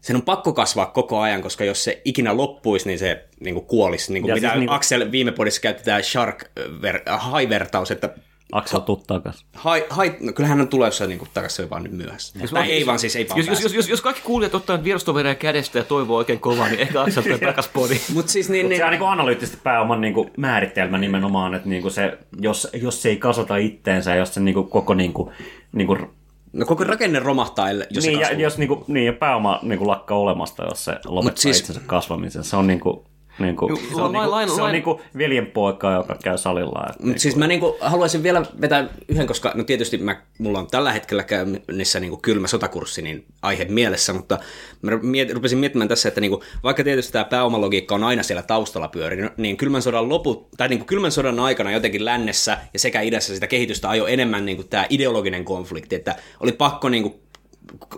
sen on pakko kasvaa koko ajan, koska jos se ikinä loppuisi, niin se niin kuin kuolisi. Niin kuin Ja mitä siis niin kuin- Axel viime podissa käytti tämä shark ver- high-vertaus, että Aksel, tuu takas. Hai, hai, no kyllähän on tulossa niin takaisin, se on vaan nyt myöhässä. Jos Tai ei vaan siis, ei vaan Jos, jos, jos, jos, jos kaikki kuulijat ottaa nyt vierastovereja kädestä ja toivoo oikein kovaa, niin ehkä Aksel tulee takas podi. Mutta siis niin, Mutta niin, se on niin analyyttisesti pääoman niin kuin määritelmä nimenomaan, että niin kuin se, jos, jos se ei kasvata itteensä, jos se niin kuin koko niin kuin, niin kuin, no koko rakenne romahtaa, ellei- jos niin, se ja, kasvaa. jos niin kuin, niin, ja pääoma niin kuin lakkaa olemasta, jos se lopettaa Mut siis- siis, itsensä kasvamisen. Se on niin kuin, niin kuin, Ju- se on, lain- niin kuin, lain- se on niin kuin veljenpoika, joka käy salilla. Että, Mutta siis mä niinku haluaisin vielä vetää yhden, koska no tietysti mä, mulla on tällä hetkellä käynnissä niinku kylmä sotakurssi, niin aihe mielessä, mutta mä miet, rupesin miettimään tässä, että niinku, vaikka tietysti tämä pääomalogiikka on aina siellä taustalla pyörinyt, niin kylmän sodan loput, tai niinku kylmän sodan aikana jotenkin lännessä ja sekä idässä sitä kehitystä ajoi enemmän niinku tämä ideologinen konflikti, että oli pakko niinku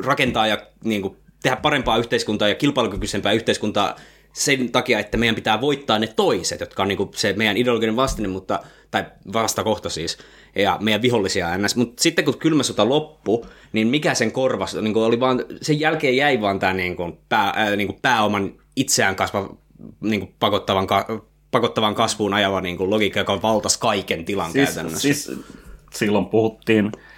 rakentaa ja niin kuin, tehdä parempaa yhteiskuntaa ja kilpailukykyisempää yhteiskuntaa sen takia, että meidän pitää voittaa ne toiset, jotka on niin kuin, se meidän ideologinen vastine, mutta, tai vastakohta siis, ja meidän vihollisia ns. Mutta sitten kun kylmä sota loppui, niin mikä sen korvasi, niin kuin oli vaan, sen jälkeen jäi vaan tämä niin kuin, pää, ää, niin kuin pääoman itseään kasva niin kuin, pakottavan, ka, pakottavan kasvuun ajava niin kuin, logiikka, joka valtasi kaiken tilan siis, käytännössä. siis silloin puhuttiin äh,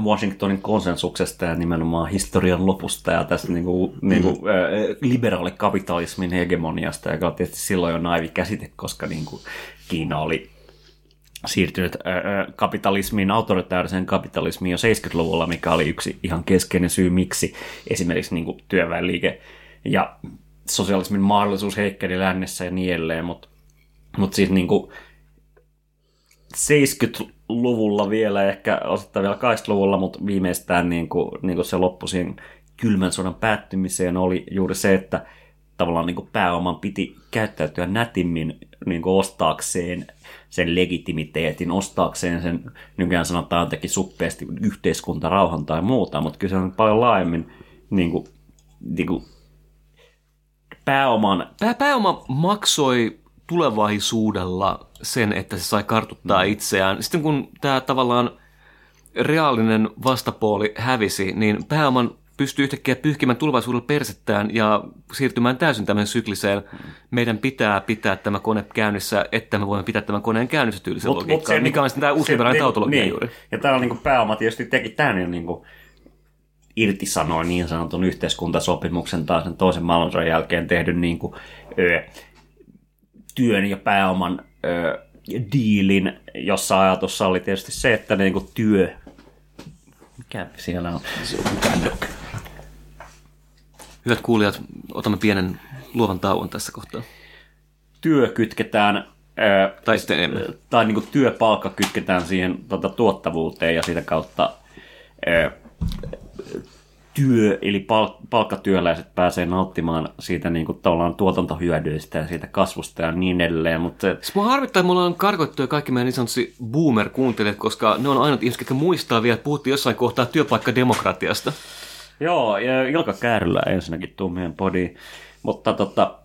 Washingtonin konsensuksesta ja nimenomaan historian lopusta ja tästä niin kuin, niin kuin, liberaalikapitalismin hegemoniasta, joka on tietysti silloin jo naivi käsite, koska niin kuin, Kiina oli siirtynyt kapitalismiin, autoritaariseen kapitalismiin jo 70-luvulla, mikä oli yksi ihan keskeinen syy, miksi esimerkiksi niin kuin, työväenliike ja sosialismin mahdollisuus heikkeli lännessä ja niin edelleen, mutta mut siis niin kuin, 70-luvulla vielä, ehkä osittain vielä 80-luvulla, mutta viimeistään niin kuin, niin kuin se loppu siihen kylmän sodan päättymiseen oli juuri se, että tavallaan niin kuin pääoman piti käyttäytyä nätimmin niin kuin ostaakseen sen legitimiteetin, ostaakseen sen, nykyään sanotaan jotenkin suppeasti yhteiskunta, rauhan tai muuta, mutta kyllä se on paljon laajemmin niin kuin, niin kuin pääoman Pää, pääoma maksoi tulevaisuudella sen, että se sai kartuttaa itseään. Sitten kun tämä tavallaan reaalinen vastapuoli hävisi, niin pääoman pystyy yhtäkkiä pyyhkimään tulevaisuudella persettään ja siirtymään täysin tämmöiseen sykliseen. Meidän pitää pitää tämä kone käynnissä, että me voimme pitää tämän koneen käynnissä tyylisen logiikkaan, mikä on sitten tämä uusi liberaalinen tautologia niin. juuri. Ja täällä niin pääoma tietysti teki tämän jo niin kuin irtisanoi niin sanotun yhteiskuntasopimuksen tai sen toisen maailmansodan jälkeen tehdyn niin kuin, ö, työn ja pääoman ö, diilin, jossa ajatus oli tietysti se, että niin kuin työ... Mikä siellä on? Hyvät kuulijat, otamme pienen luovan tauon tässä kohtaa. Työ kytketään Tai sitten emme. tai niin työpalkka kytketään siihen tota, tuottavuuteen ja sitä kautta työ, eli pal- palkkatyöläiset pääsee nauttimaan siitä niin kuin, tavallaan tuotantohyödyistä ja siitä kasvusta ja niin edelleen, mutta se, Siis mua harmittaa, että me ollaan karkoittuja kaikki meidän niin sanotusti boomer-kuuntelijat, koska ne on ainut ihmiset, jotka muistaa vielä, että puhuttiin jossain kohtaa työpaikkademokratiasta. Joo, ja Ilka Käärylä ensinnäkin tuu meidän podiin. Mutta tota,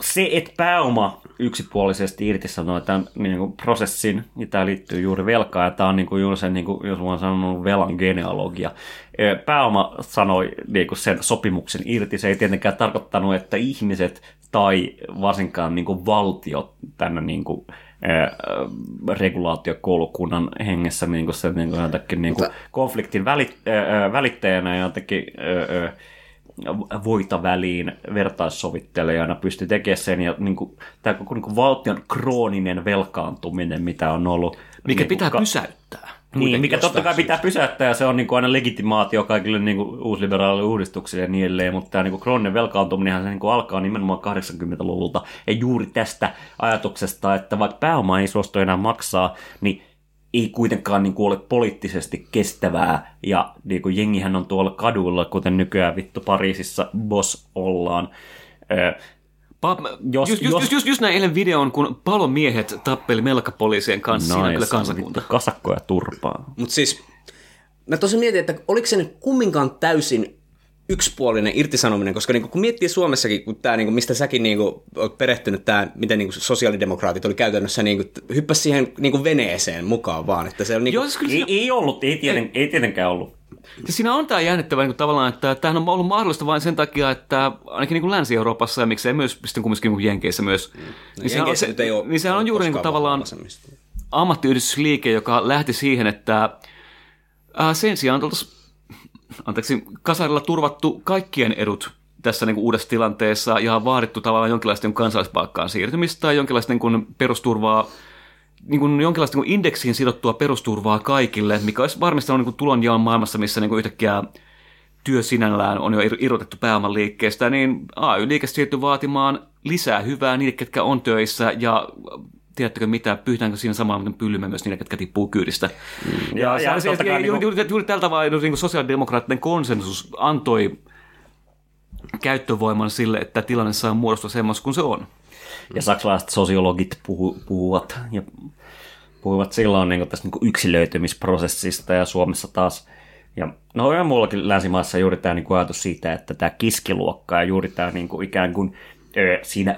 se, että pääoma yksipuolisesti irtisanoi tämän niin kuin, prosessin, niin tämä liittyy juuri velkaan, ja tämä on niin kuin, juuri se, niin kuin, jos mä sanonut, velan genealogia. Ö, Pääoma sanoi niin kuin, sen sopimuksen irti, se ei tietenkään tarkoittanut, että ihmiset tai varsinkaan niin kuin, valtiot tänne niin kuin, ö, regulaatiokoulukunnan hengessä niin kuin se niin kuin, jotenkin niin kuin, konfliktin välit, ö, välittäjänä ja jotenkin voita väliin vertaissovittelijana pystyi tekemään sen. Ja niin kuin, tämä koko niin kuin valtion krooninen velkaantuminen, mitä on ollut. Mikä niin pitää ka- pysäyttää. Niin, mikä totta kai syystä. pitää pysäyttää ja se on niin kuin aina legitimaatio kaikille niin kuin uusliberaalille uudistuksille ja niin edelleen, mutta tämä niin kuin krooninen velkaantuminenhan se niin kuin alkaa nimenomaan 80-luvulta ja juuri tästä ajatuksesta, että vaikka pääoma ei suostu enää maksaa, niin ei kuitenkaan niin kuin ole poliittisesti kestävää, ja niin kuin jengihän on tuolla kaduilla, kuten nykyään vittu Pariisissa boss ollaan. Ö, Pa- Jos- just, just, jos- just, just, just näin eilen videon, kun palomiehet tappeli melkapoliisien kanssa. Siinä on kyllä kansakunta. vittu kasakkoja turpaa. Mutta siis mä tosiaan mietin, että oliko se nyt kumminkaan täysin yksipuolinen irtisanominen, koska niinku, kun miettii Suomessakin, kun tää, niinku, mistä säkin niinku, olet perehtynyt, tää, miten niinku, sosiaalidemokraatit oli käytännössä, niinku, hyppäsi siihen niinku, veneeseen mukaan vaan, että se on niinku, Joo, siis kyllä Ei, siinä, ei ollut, ei, tieten, ei tietenkään ollut. siis siinä on tämä jännittävä niin tavallaan, että tämähän on ollut mahdollista vain sen takia, että ainakin niin kuin Länsi-Euroopassa ja miksei myös sitten kumminkin niin kuin Jenkeissä myös. niin sehän on, Jenkeissä se, nyt ei ole niin sehän on juuri niin kuin tavallaan ammattiyhdistysliike, joka lähti siihen, että ää, sen sijaan oltaisiin anteeksi, kasarilla turvattu kaikkien edut tässä niin kuin uudessa tilanteessa ja vaadittu tavallaan jonkinlaista niin kansalaispalkkaan siirtymistä tai jonkinlaista niin kuin perusturvaa, niin kuin jonkinlaista niin kuin indeksiin sidottua perusturvaa kaikille, mikä olisi varmistanut niin kuin tulonjaon maailmassa, missä niin kuin yhtäkkiä työ sinällään on jo ir- irrotettu pääoman liikkeestä, niin AY-liike siirtyi vaatimaan lisää hyvää niille, ketkä on töissä ja tiedättekö mitä, pyytäänkö siinä samalla miten pyllymme myös niille, ketkä tippuu kyydistä. Mm. Ja- ja se- se- totta kai juuri, niinku- juuri, juuri tällä tavalla niin sosiaalidemokraattinen konsensus antoi käyttövoiman sille, että tilanne saa muodostua semmoista kuin se on. Ja saksalaiset sosiologit puhu, puhuvat, ja puhuvat silloin niin tästä niin yksilöitymisprosessista ja Suomessa taas. Ja no ja muullakin länsimaissa juuri tämä niin ajatus siitä, että tämä kiskiluokka ja juuri tämä niin kuin ikään kuin siinä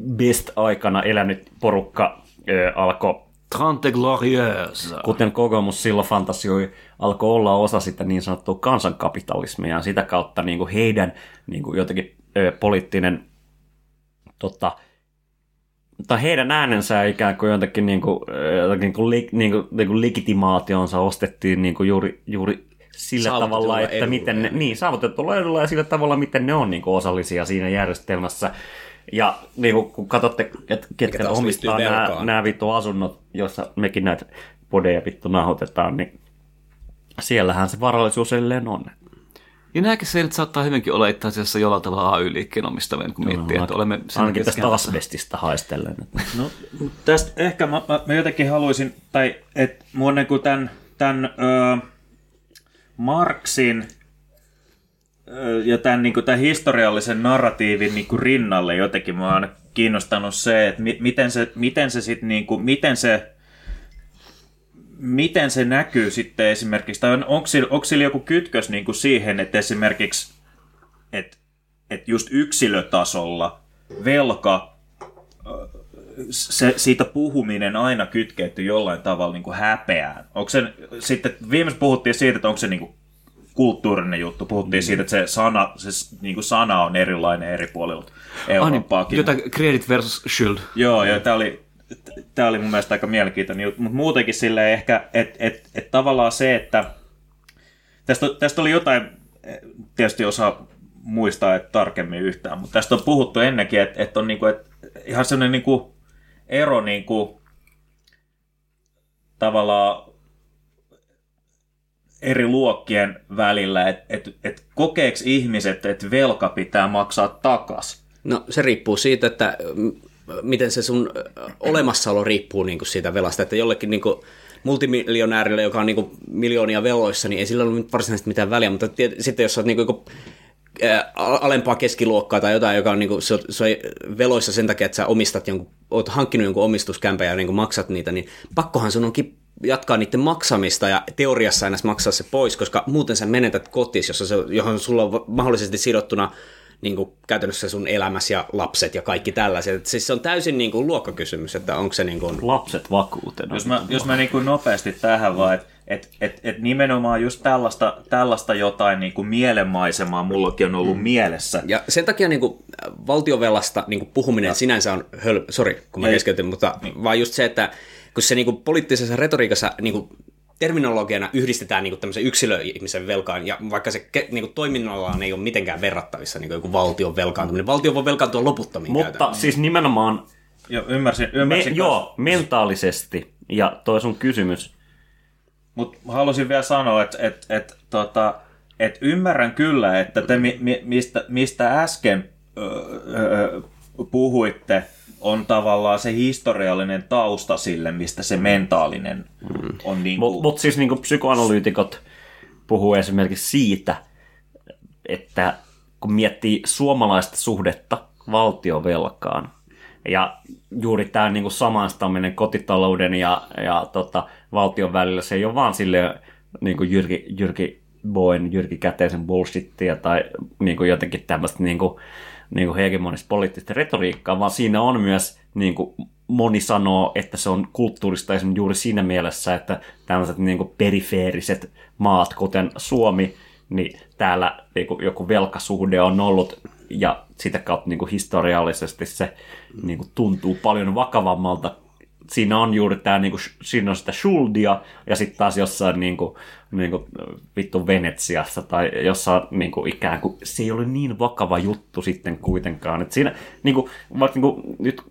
best-aikana elänyt porukka ö, alkoi Trente glorieuse. kuten kokoomus silloin fantasioi, alkoi olla osa sitä niin sanottua kansankapitalismia ja sitä kautta niin kuin heidän niin kuin jotenkin ö, poliittinen tota, tai heidän äänensä ikään kuin jotenkin, niin kuin, jotenkin niin kuin, li, niin kuin, niin kuin legitimaationsa ostettiin niin kuin juuri, juuri sillä tavalla, että edulla. miten ne, niin, saavutetulla edulla ja sillä tavalla, miten ne on niin kuin osallisia siinä järjestelmässä. Ja niin kuin, kun katsotte, että ketkä omistaa nämä, nämä vittu asunnot, joissa mekin näitä podeja vittu nauhoitetaan, niin siellähän se varallisuus edelleen on. Ja nämäkin seilit saattaa hyvinkin olla itse asiassa jollain tavalla AY-liikkeen omistavien, kun miettii, että olemme sen Ainakin tästä asbestista haistellen. No, tästä ehkä mä, mä, mä jotenkin haluaisin, tai että mua niin kuin tämän, tämän ö, Marksin ja tämän, niin kuin, tämän historiallisen narratiivin niin kuin rinnalle jotenkin mua on aina kiinnostanut se, että mi, miten se, miten se sitten, niin miten se miten se näkyy sitten esimerkiksi, tai on, onko, sillä, onko sillä joku kytkös niin kuin siihen, että esimerkiksi, että, että just yksilötasolla velka se, siitä puhuminen aina kytkeytyy jollain tavalla niin kuin häpeään. Onko se, sitten viimeksi puhuttiin siitä, että onko se niin kuin kulttuurinen juttu. Puhuttiin mm. siitä, että se sana, se niin kuin sana on erilainen eri puolilla Ah, niin, Eurooppaakin. jota credit versus shield. Joo, ja tämä oli, tämä oli mun mielestä aika mielenkiintoinen juttu, mutta muutenkin silleen ehkä, että et, et tavallaan se, että tästä, tästä oli jotain, tietysti osaa muistaa että tarkemmin yhtään, mutta tästä on puhuttu ennenkin, että, että on niinku, että ihan sellainen niinku ero niinku, tavallaan eri luokkien välillä, että et, et kokeeko ihmiset, että velka pitää maksaa takas? No se riippuu siitä, että miten se sun olemassaolo riippuu niin kuin siitä velasta, että jollekin niin kuin multimiljonäärille, joka on niin kuin miljoonia veloissa, niin ei sillä ole varsinaisesti mitään väliä, mutta tiet, sitten jos oot niin kuin alempaa keskiluokkaa tai jotain, joka on, niin kuin, se, se veloissa sen takia, että sä omistat jonkun, oot hankkinut jonkun omistuskämpän ja niin kuin maksat niitä, niin pakkohan sun onkin jatkaa niiden maksamista ja teoriassa aina maksaa se pois, koska muuten sä menetät kotis, jossa se, johon sulla on mahdollisesti sidottuna niin kuin käytännössä sun elämäsi ja lapset ja kaikki tällaiset. Et Siis se on täysin niin kuin luokkakysymys, että onko se niin kuin... Lapset vakuutena. Jos mä, jos mä niin kuin nopeasti tähän vaan, että et, et, et nimenomaan just tällaista, tällaista jotain niin kuin mielenmaisemaa mullakin on ollut mm. mielessä. Ja sen takia niin kuin, valtiovelasta niin kuin puhuminen ja. sinänsä on höl... Sori, kun mä Ei. keskeytin, mutta niin. vaan just se, että kun se niin kuin, poliittisessa retoriikassa niin kuin, terminologiana yhdistetään niin kuin, tämmöisen yksilöihmisen velkaan, ja vaikka se niin kuin, toiminnallaan ei ole mitenkään verrattavissa niin kuin joku valtion velkaantuminen. Valtio voi velkaantua loputtomiin Mutta käytännössä. siis nimenomaan Jo, ymmärsin, me, ymmärsin joo, mentaalisesti. Ja toi sun kysymys. Mutta halusin vielä sanoa, että et, et, tota, et ymmärrän kyllä, että te mi, mi, mistä, mistä äsken ö, ö, puhuitte, on tavallaan se historiallinen tausta sille, mistä se mentaalinen on niin kuin... Mutta mut siis niin psykoanalyytikot puhuu esimerkiksi siitä, että kun miettii suomalaista suhdetta valtiovelkaan, ja juuri tämä niin samaistaminen kotitalouden ja, ja tota, valtion välillä, se ei ole vaan sille niin kuin Jyrki, Jyrki Boen, Jyrki Käteisen bullshittia tai niin kuin jotenkin tämmöistä niin kuin, niin kuin hegemonista poliittista retoriikkaa, vaan siinä on myös, niin kuin moni sanoo, että se on kulttuurista esimerkiksi juuri siinä mielessä, että tämmöiset niin kuin perifeeriset maat, kuten Suomi, niin täällä niin kuin joku velkasuhde on ollut ja sitä kautta niin kuin historiallisesti se niin kuin tuntuu paljon vakavammalta. Siinä on juuri tämä, niin kuin, siinä on sitä schuldia, ja sitten taas jossain niin kuin, niin kuin, vittu Venetsiassa tai jossain niin kuin, ikään kuin, se ei ole niin vakava juttu sitten kuitenkaan. Et siinä, niin kuin, vaikka niin kuin, nyt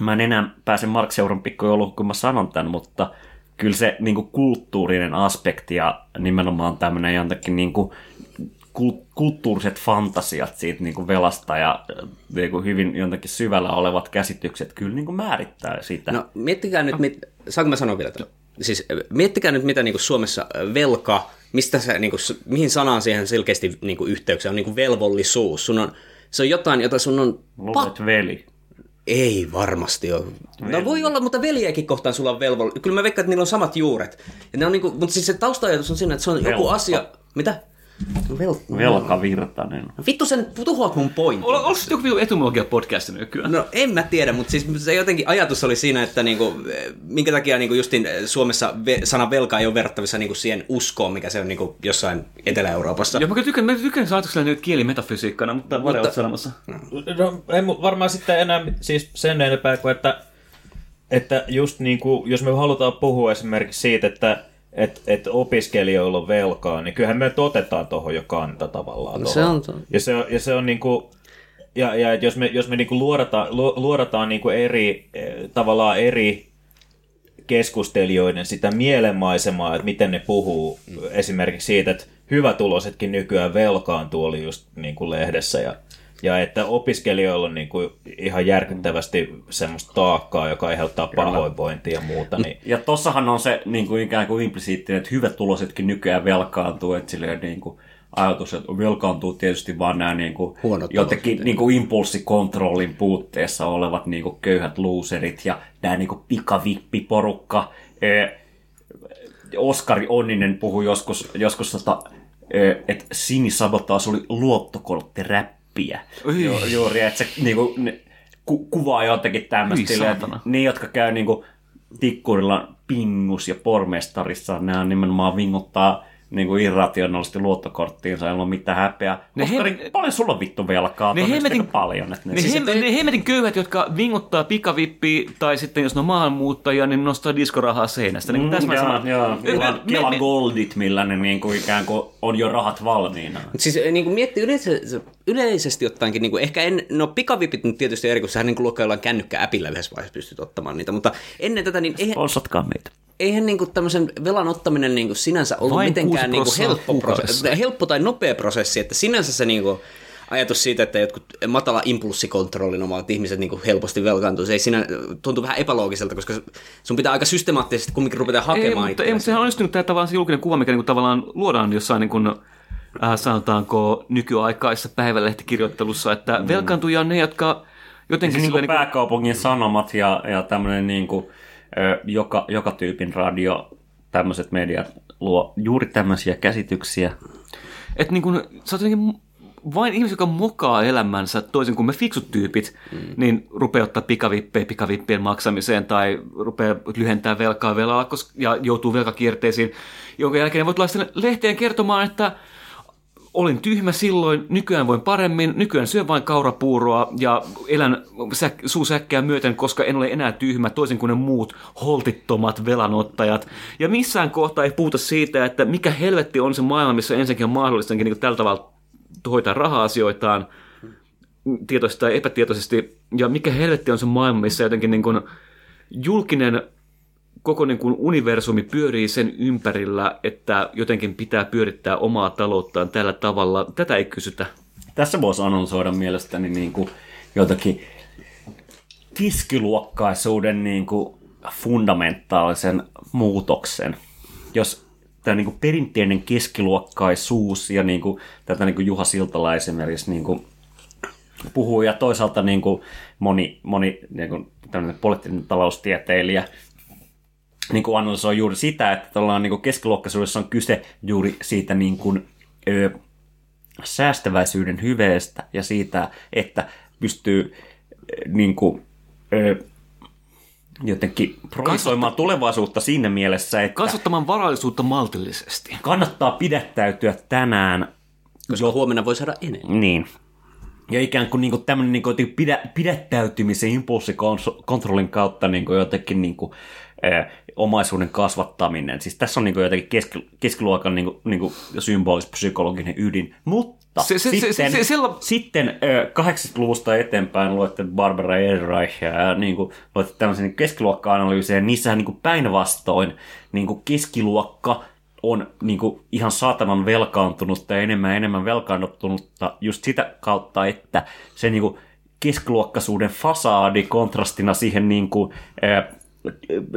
mä en enää pääse Mark Seuran pikkujouluun, kun mä sanon tämän, mutta kyllä se niin kuin, kulttuurinen aspekti ja nimenomaan tämmöinen jotenkin niin kuin, kulttuuriset fantasiat siitä niin kuin velasta ja niin kuin hyvin jotenkin syvällä olevat käsitykset kyllä niin kuin määrittää sitä. No miettikää nyt, mit, saanko mä sanoa vielä tämän? Siis miettikää nyt, mitä niin kuin Suomessa velka, mistä se, niin kuin, mihin sanaan siihen selkeästi niin kuin yhteyksiä on niin kuin velvollisuus. Sun on, se on jotain, jota sun on Luulet veli. Ei varmasti ole. No voi olla, mutta veljeäkin kohtaan sulla on velvollisuus. Kyllä mä veikkaan, että niillä on samat juuret. Ja ne on niinku, mutta siis se tausta-ajatus on siinä, että se on joku Velka. asia... Mitä? Vel... Velkavirtainen. Vittu sen tuhoat mun pointin. Ol- Onko se joku vitu etymologia podcast nykyään? No en mä tiedä, mutta siis se jotenkin ajatus oli siinä, että niinku, minkä takia niinku justin eh, Suomessa ve, sana velka ei ole verrattavissa niinku siihen uskoon, mikä se on niinku jossain Etelä-Euroopassa. Joo, mä tykkään, mä tykkään saatuksella nyt kielimetafysiikkana, mutta Vare oot sanomassa. No, ei mu- varmaan sitten enää siis sen enempää kuin, että, että just niin kuin, jos me halutaan puhua esimerkiksi siitä, että et, et opiskelijoilla on velkaa, niin kyllähän me otetaan tuohon jo kanta tavallaan. No se on to- Ja se on, ja se on niin kuin, ja, ja et jos me, jos me niin kuin luodataan, lu, luodataan niin kuin eri, eh, tavallaan eri keskustelijoiden sitä mielenmaisemaa, että miten ne puhuu mm. esimerkiksi siitä, että hyvätuloisetkin nykyään velkaantuu, oli just niin kuin lehdessä, ja, ja että opiskelijoilla on niin kuin ihan järkyttävästi semmoista taakkaa, joka aiheuttaa pahoinvointia ja muuta. Niin, Ja tossahan on se niin kuin ikään kuin implisiittinen, että hyvät tulosetkin nykyään velkaantuu, että silleen niin kuin ajatus, että velkaantuu tietysti vaan nämä niin kuin, Huonot jotenkin niin kuin impulssikontrollin puutteessa olevat niin kuin köyhät loserit ja tämä niin kuin pikavippiporukka. Oskari Onninen puhui joskus, joskus tota, että sinisabotaas oli luottokorttiräppiä. Oi. Ju, juuri, että se niinku, ne, ku, kuvaa jotenkin tämmöistä, ne, jotka käy niinku tikkurilla pingus ja pormestarissa, on nimenomaan vinguttaa niinku irrationaalisesti luottokorttiinsa, ei ole mitään häpeää. Ne Oskari, hem- paljon sulla on vittu velkaa? Ne hemmetin- paljon. Että ne, Ne, siis, hem, ne hemmetin köyhät, jotka vinguttaa pikavippiä, tai sitten jos ne on maahanmuuttajia, niin nostaa diskorahaa seinästä. Niin tässä mä joo, sanon. joo, Me- Kela, me- Kela me- Goldit, millä ne niinku ikään kuin on jo rahat valmiina. Siis niin kuin miettii yleisesti, yleisesti ottaenkin, niin kuin, ehkä en, no pikavipit nyt tietysti eri, kun sähän niin kuin luokkaa jollain kännykkä-äpillä yhdessä vaiheessa pystyt ottamaan niitä, mutta ennen tätä, niin eihän, Sponsatkaa meitä. Eihän niin kuin tämmöisen velan ottaminen niin kuin sinänsä ollut Vain mitenkään niin kuin 6% helppo, prosessi, helppo tai nopea prosessi, että sinänsä se niin kuin, ajatus siitä, että jotkut matala impulssikontrollin omavat ihmiset niin kuin helposti velkaantuu, se ei siinä tuntuu vähän epäloogiselta, koska sun pitää aika systemaattisesti kumminkin rupeta Ei, hakemaan mutta, ei, mutta sehän on onnistunut tämä tavallaan se julkinen kuva, mikä niinku tavallaan luodaan jossain niin kuin, äh, sanotaanko nykyaikaisessa päivälehtikirjoittelussa, että mm. velkaantuja on ne, jotka jotenkin... Siis niin silleen kuin pääkaupungin sanomat ja, ja tämmöinen niin kuin, joka, joka tyypin radio, tämmöiset mediat luo juuri tämmöisiä käsityksiä. Että niin kun, sä oot jotenkin vain ihmisiä, jotka mokaa elämänsä toisin kuin me fiksut tyypit, mm. niin rupeaa ottaa pikavippejä pikavippien maksamiseen tai rupeaa lyhentää velkaa velalla koska, ja joutuu velkakierteisiin, jonka jälkeen ne voi tulla sitten lehteen kertomaan, että olin tyhmä silloin, nykyään voin paremmin, nykyään syön vain kaurapuuroa ja elän säk- suusäkkää myöten, koska en ole enää tyhmä, toisin kuin ne muut holtittomat velanottajat. Ja missään kohtaa ei puhuta siitä, että mikä helvetti on se maailma, missä ensinnäkin on mahdollista niin tällä tavalla hoitaa raha-asioitaan, tietoisesti tai epätietoisesti, ja mikä helvetti on se maailma, missä jotenkin niin kuin julkinen koko niin kuin universumi pyörii sen ympärillä, että jotenkin pitää pyörittää omaa talouttaan tällä tavalla. Tätä ei kysytä. Tässä voisi annonsoida mielestäni niin kuin jotakin keskiluokkaisuuden niin kuin fundamentaalisen muutoksen. Jos tämä niin kuin perinteinen keskiluokkaisuus ja niin kuin, tätä niin kuin Juha Siltala esimerkiksi niin kuin puhuu ja toisaalta niin kuin moni, moni niin kuin poliittinen taloustieteilijä niin kuin analysoi juuri sitä, että tällainen niin kuin keskiluokkaisuudessa on kyse juuri siitä niin kuin, ö, säästäväisyyden hyveestä ja siitä, että pystyy niin kuin, ö, jotenkin projisoimaan tulevaisuutta siinä mielessä, että Kasvattamaan varallisuutta maltillisesti. kannattaa pidättäytyä tänään Koska huomenna voi saada enemmän. niin. Ja ikään kuin, niin kuin tämmöinen niin kuin, pidä, pidättäytymisen impulssikontrollin kautta niin kuin jotenkin niin kuin, omaisuuden kasvattaminen. Siis tässä on niin jotenkin keski, keskiluokan niin niin symbolis-psykologinen ydin. Mutta Se- se- se- sitten, se- sella- sitten eh, 80-luvusta eteenpäin luette Barbara Ehrenreichia ja niin kuin, luette tämmöisen niin keskiluokka-analyysejä. Niissähän niin päinvastoin niin keskiluokka on niin kuin ihan saatanan velkaantunutta ja enemmän ja enemmän velkaannuttunutta just sitä kautta, että se niin kuin keskiluokkaisuuden fasaadi kontrastina siihen niin kuin, äh,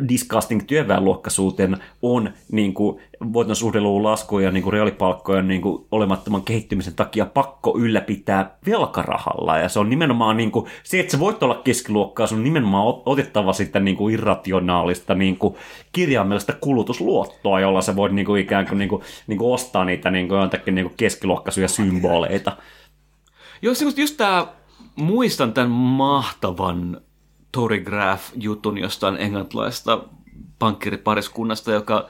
disgusting työväenluokkaisuuteen on niin kuin, voiton suhdeluvun laskuja ja niin kuin reaalipalkkojen niin kuin, olemattoman kehittymisen takia pakko ylläpitää velkarahalla. Ja se on nimenomaan niin kuin, se, että sä voit olla keskiluokkaa, se on nimenomaan ot- otettava sitä niin kuin irrationaalista niin kuin, kirjaimellista kulutusluottoa, jolla sä voit niin kuin, ikään kuin, niin kuin, niin kuin ostaa niitä niin kuin, jotakin niin kuin keskiluokkaisuja symboleita. Joo, just, just tää, muistan tämän mahtavan Tory Graff-jutun jostain englantilaista pankkiripariskunnasta, joka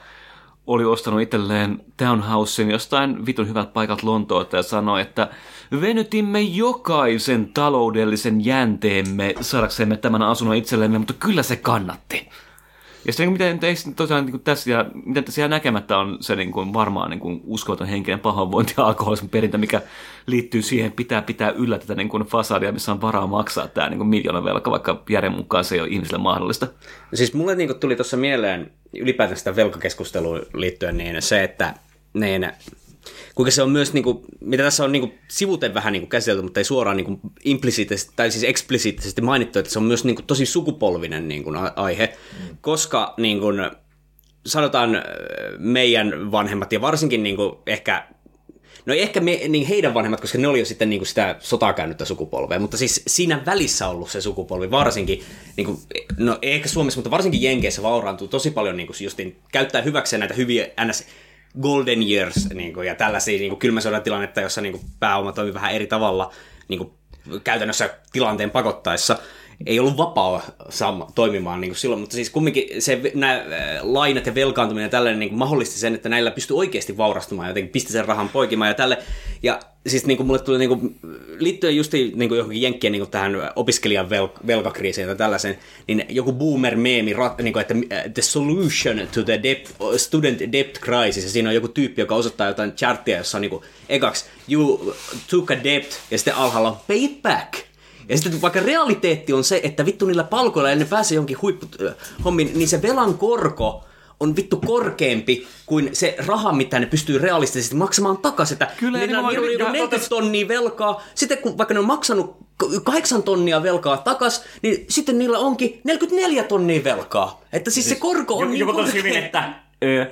oli ostanut itselleen townhousein jostain vitun hyvältä paikalta Lontoota ja sanoi, että venytimme jokaisen taloudellisen jänteemme saadaksemme tämän asunnon itsellemme, mutta kyllä se kannatti. Ja sitten niin miten ei sitten tosiaan niin kuin tässä, ja miten tässä jää näkemättä on se niin kuin varmaan niin kuin uskomaton henkinen pahoinvointi ja alkoholismin perintä, mikä liittyy siihen, pitää pitää yllä tätä niin kuin fasadia, missä on varaa maksaa tämä niin kuin miljoonan velka, vaikka järjen mukaan se ei ole ihmiselle mahdollista. No Siis mulle niin tuli tuossa mieleen ylipäätään sitä velkakeskusteluun liittyen niin se, että niin, kuinka se on myös, niin kuin, mitä tässä on niin kuin, sivuten vähän niin kuin, käsitelty, mutta ei suoraan niin kuin, implisiittisesti tai siis eksplisiittisesti mainittu, että se on myös niin kuin, tosi sukupolvinen niin kuin, aihe, koska niin kuin, sanotaan meidän vanhemmat ja varsinkin niin kuin, ehkä No ehkä me, niin heidän vanhemmat, koska ne oli jo sitten niin kuin sitä sotaa käynyttä sukupolvea, mutta siis siinä välissä ollut se sukupolvi varsinkin, niin kuin, no ehkä Suomessa, mutta varsinkin Jenkeissä vauraantuu tosi paljon niin kuin justin, käyttää hyväkseen näitä hyviä ns. Golden years niin kuin, ja tällaisia niin kuin kylmän sodan tilannetta, jossa niin kuin pääoma toimii vähän eri tavalla niin kuin, käytännössä tilanteen pakottaessa ei ollut vapaa saama, toimimaan niin kuin silloin, mutta siis kumminkin se, nämä lainat ja velkaantuminen ja tällainen niin kuin mahdollisti sen, että näillä pystyy oikeasti vaurastumaan jotenkin pisti sen rahan poikimaan ja tälle. Ja siis niin kuin mulle tuli niin kuin, liittyen just niin kuin johonkin jenkkien niin kuin tähän opiskelijan vel, velkakriisiin tai tällaisen, niin joku boomer-meemi, niin kuin, että uh, the solution to the debt, student debt crisis, ja siinä on joku tyyppi, joka osoittaa jotain charttia, jossa on niin kuin, ekaksi, you took a debt, ja sitten alhaalla on pay it back. Ja sitten vaikka realiteetti on se, että vittu niillä palkoilla, ja ne pääsee jonkin huippuhommiin, niin se velan korko on vittu korkeampi kuin se raha, mitä ne pystyy realistisesti maksamaan takaisin. Että Kyllä, niillä on nimenomaan- niinku ja- 40 tonnia velkaa, sitten kun vaikka ne on maksanut k- kahdeksan tonnia velkaa takas, niin sitten niillä onkin 44 tonnia velkaa. Että siis, se korko on niin Joku tosi korkea. hyvin, että ö,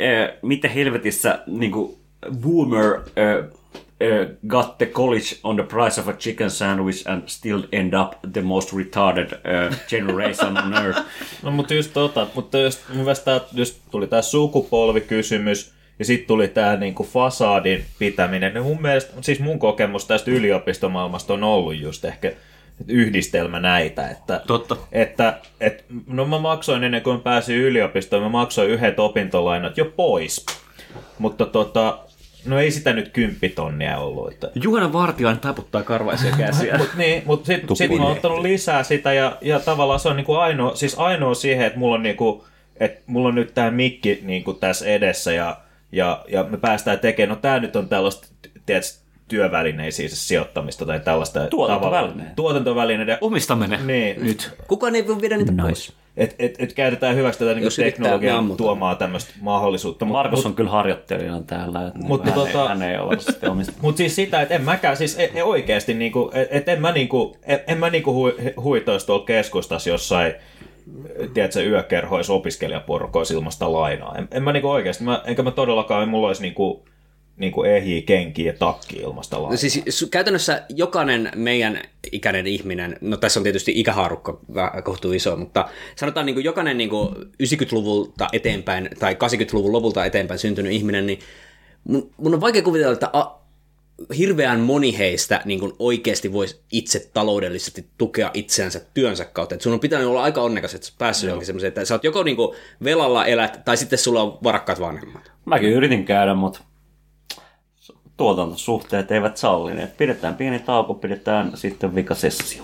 ö, mitä helvetissä niin kuin, boomer ö, ö, got the college on the price of a chicken sandwich and still end up the most retarded ö, generation on earth. No mutta just tota, mutta just, mun mielestä tää, just tuli tää sukupolvikysymys, ja sitten tuli tämä niinku fasaadin pitäminen. Niin mun mielestä, siis mun kokemus tästä yliopistomaailmasta on ollut just ehkä yhdistelmä näitä, että, Totta. että et, no mä maksoin ennen kuin pääsin yliopistoon, mä maksoin yhdet opintolainat jo pois, mutta tota, no ei sitä nyt kymppitonnia ollut, että Juhana Vartiainen taputtaa karvaisia käsiä. Mut niin, mutta sitten sit mä oon ottanut lisää sitä ja, ja tavallaan se on niinku ainoa, siis ainoa siihen, että mulla on, niinku, että mulla on nyt tämä mikki niinku tässä edessä ja, ja, ja me päästään tekemään, no tämä nyt on tällaista, tiedätkö, työvälineisiin se sijoittamista tai tällaista Tuotantoväline. tavalla- Tuotantovälineiden. Omistaminen. Niin. Nyt. Kukaan ei voi viedä niitä pois. Et, et, et käytetään hyväksi tätä niin yrittää, me teknologian tuomaa tämmöistä mahdollisuutta. Mut- Markus mut- on kyllä harjoittelijana täällä, että Mutta hän, tota- ei, hän ei ole sitten omista. Mutta siis sitä, että en mäkään, siis en, en oikeasti, niinku, että en mä, niinku, en, en mä niinku hui, huitoisi tuolla keskustassa jossain, tiedätkö, yökerhoissa opiskelijaporkoissa ilmasta lainaa. En, en mä niinku oikeasti, mä, enkä mä todellakaan, en mulla olisi niinku, niinku ehjiä, kenkiä ja takki ilmasta. No siis su- käytännössä jokainen meidän ikäinen ihminen, no tässä on tietysti ikähaarukka kohtuu iso, mutta sanotaan niin kuin jokainen niin kuin 90-luvulta eteenpäin tai 80-luvun lopulta eteenpäin syntynyt ihminen, niin mun, mun on vaikea kuvitella, että a, hirveän moni heistä niin kuin oikeasti voisi itse taloudellisesti tukea itseänsä työnsä kautta. Et sun on pitänyt olla aika onnekas, että sä päässyt johonkin semmoiseen, että sä oot joko niin kuin velalla elät, tai sitten sulla on varakkaat vanhemmat. Mäkin yritin käydä, mutta tuotantosuhteet eivät sallineet. Pidetään pieni tauko, pidetään sitten vikasessio.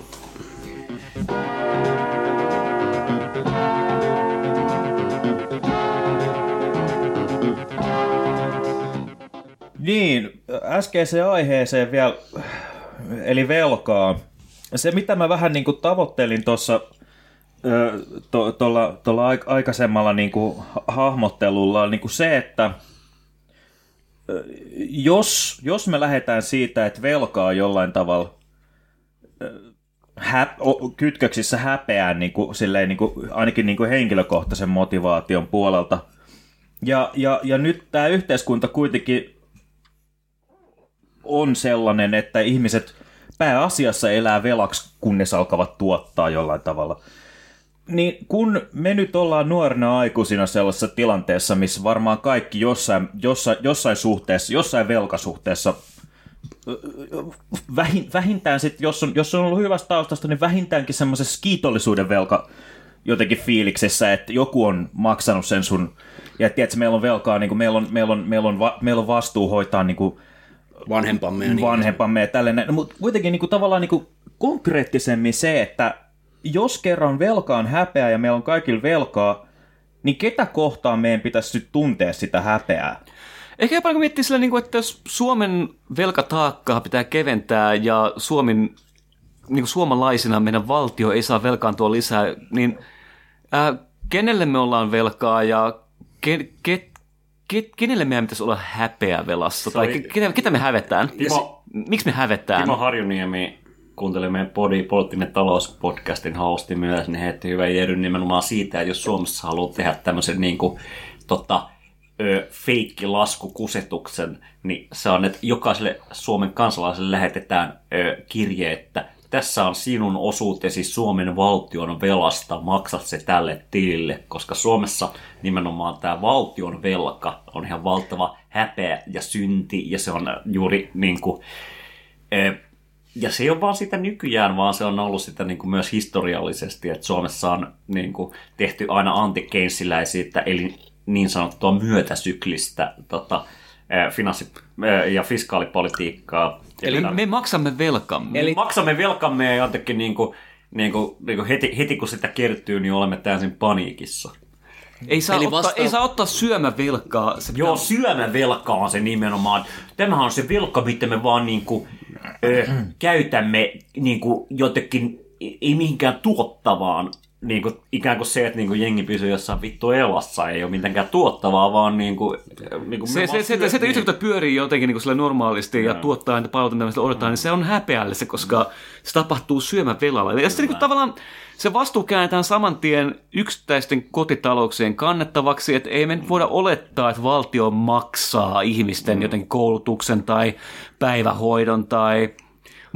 Niin, äskeiseen aiheeseen vielä, eli velkaa. Se, mitä mä vähän niin kuin tavoittelin tuossa tuolla to, aikaisemmalla niin kuin hahmottelulla, on niin kuin se, että jos, jos me lähdetään siitä, että velkaa jollain tavalla hä, kytköksissä häpeään niin kuin, silleen, niin kuin, ainakin niin kuin henkilökohtaisen motivaation puolelta, ja, ja, ja nyt tämä yhteiskunta kuitenkin on sellainen, että ihmiset pääasiassa elää velaksi, kunnes alkavat tuottaa jollain tavalla. Niin kun me nyt ollaan nuorena aikuisina sellaisessa tilanteessa, missä varmaan kaikki jossain, jossain, jossain suhteessa, jossain velkasuhteessa, vähin, vähintään sit, jos on, jos on ollut hyvästä taustasta, niin vähintäänkin semmoisessa kiitollisuuden velka jotenkin fiiliksessä, että joku on maksanut sen sun, ja tiedätkö, meillä on velkaa, niin kuin meillä, on, meillä, on, meillä, on, va, meillä on vastuu hoitaa niin kuin, Vanhempamme ja niin. vanhempamme ja tälleen. No, mutta kuitenkin niin kuin, tavallaan niin kuin, konkreettisemmin se, että jos kerran velka on häpeä ja meillä on kaikilla velkaa, niin ketä kohtaan meidän pitäisi nyt tuntea sitä häpeää? Ehkä jopa kun miettii sillä, niin kuin, että jos Suomen velkataakkaa pitää keventää ja Suomen, niin kuin suomalaisina meidän valtio ei saa velkaantua lisää, niin ää, kenelle me ollaan velkaa ja ke, ke, ke, kenelle meidän pitäisi olla häpeä velassa? Tai oli- ke- ketä, ketä me hävetään? Timo- Miksi me hävetään? Timo Harjuniemi kuunteli meidän podi, poliittinen talouspodcastin hosti myös, niin heitti hyvän jeryn nimenomaan siitä, että jos Suomessa haluaa tehdä tämmöisen niin kuin, tota, ö, feikkilaskukusetuksen, niin se on, että jokaiselle Suomen kansalaiselle lähetetään ö, kirje, että tässä on sinun osuutesi Suomen valtion velasta, maksat se tälle tilille, koska Suomessa nimenomaan tämä valtion velka on ihan valtava häpeä ja synti, ja se on juuri niin kuin, Eh, Ja se ei ole vaan sitä nykyään, vaan se on ollut sitä niin kuin myös historiallisesti, että Suomessa on niin kuin tehty aina antikeinsiläisyyttä, eli niin sanottua myötäsyklistä tota, finanssi- ja fiskaalipolitiikkaa. Eli Ja me maksamme velkamme. Eli maksamme velkamme ja jotenkin niin kuin, niin kuin, niin kuin heti, heti kun sitä kertyy, niin olemme täysin paniikissa. Ei saa, Eli ottaa, vasta- ei saa ottaa syömävelkaa. Se Joo, pitää- syömävelka on se nimenomaan. Tämähän on se velka, mitä me vaan niinku, ö, käytämme niinku jotenkin, ei mihinkään tuottavaan. Niinku, ikään kuin se, että niinku jengi pysyy jossain vittu elassa, ei ole mitenkään tuottavaa, vaan niinku me Se, vaan se, se, se, se, että niin. yhteiskunta pyörii jotenkin niin kuin normaalisti ja tuottaa niitä palveluita, mitä odotetaan, niin se on häpeällistä, koska se tapahtuu syömävelalla. Ja sitten niin kuin tavallaan se vastuu käännetään saman tien yksittäisten kotitalouksien kannettavaksi, että ei me nyt voida olettaa, että valtio maksaa ihmisten jotenkin koulutuksen tai päivähoidon tai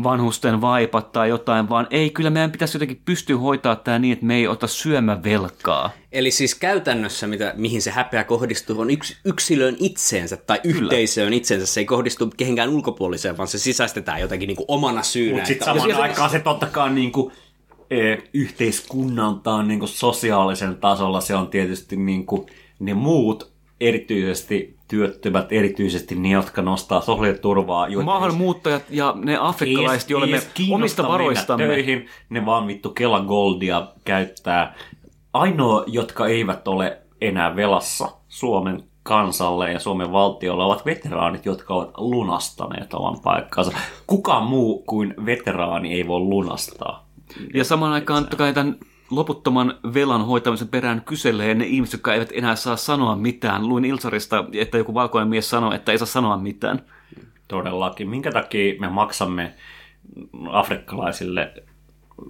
vanhusten vaipat tai jotain, vaan ei, kyllä meidän pitäisi jotenkin pystyä hoitaa tämä niin, että me ei ota syömävelkaa. Eli siis käytännössä, mitä, mihin se häpeä kohdistuu, on yks, yksilön itseensä tai yhteisöön itseensä. Se ei kohdistu kehenkään ulkopuoliseen, vaan se sisäistetään jotenkin niin kuin omana syynä. Mutta sitten että- samaan aikaan se totta kai niinku, e, yhteiskunnaltaan niinku sosiaalisen tasolla se on tietysti niinku, ne muut, erityisesti työttömät, erityisesti ne, jotka nostaa sosiaaliturvaa. Maahanmuuttajat ja ne afrikkalaiset, joille me omista varoistamme. Töihin, ne vaan vittu Kela Goldia käyttää. Ainoa, jotka eivät ole enää velassa Suomen kansalle ja Suomen valtiolle ovat veteraanit, jotka ovat lunastaneet oman paikkansa. Kukaan muu kuin veteraani ei voi lunastaa. Ja samaan aikaan totta kai tämän loputtoman velan hoitamisen perään kyselee ne ihmiset, jotka eivät enää saa sanoa mitään. Luin Ilsarista, että joku valkoinen mies sanoi, että ei saa sanoa mitään. Todellakin. Minkä takia me maksamme afrikkalaisille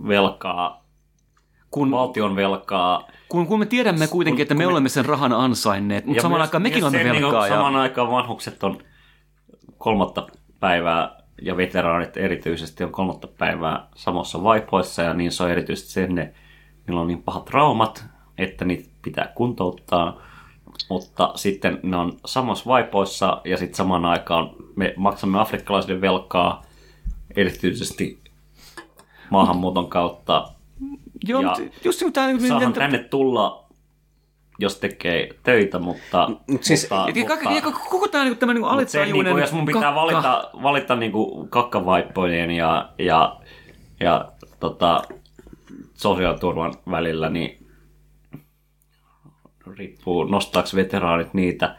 velkaa, Kun, valtion velkaa. kun, kun me tiedämme kuitenkin, että me kun me- olemme sen rahan ansainneet, mutta samaan aikaan mekin olemme niin kuin velkaa. Ja... Samaan aikaan vanhukset on kolmatta päivää ja veteraanit erityisesti on kolmatta päivää samassa vaipoissa ja niin se on erityisesti sen, ne, niillä on niin pahat traumat, että niitä pitää kuntouttaa, mutta sitten ne on samassa vaipoissa ja sitten samaan aikaan me maksamme afrikkalaisille velkaa erityisesti maahanmuuton kautta. Joo, ja mutta just niin tämä... Saahan tänne tulla, jos tekee töitä, mutta... Mut siis- mutta, Ja, kaikki, ja koko tämä niin, tämä niin Mut se, alitajuinen niinku, jos mun pitää kakka- valita, valita niinku kakkavaippojen ja, ja, ja tota, sosiaaliturvan välillä, niin riippuu, nostaako veteraanit niitä.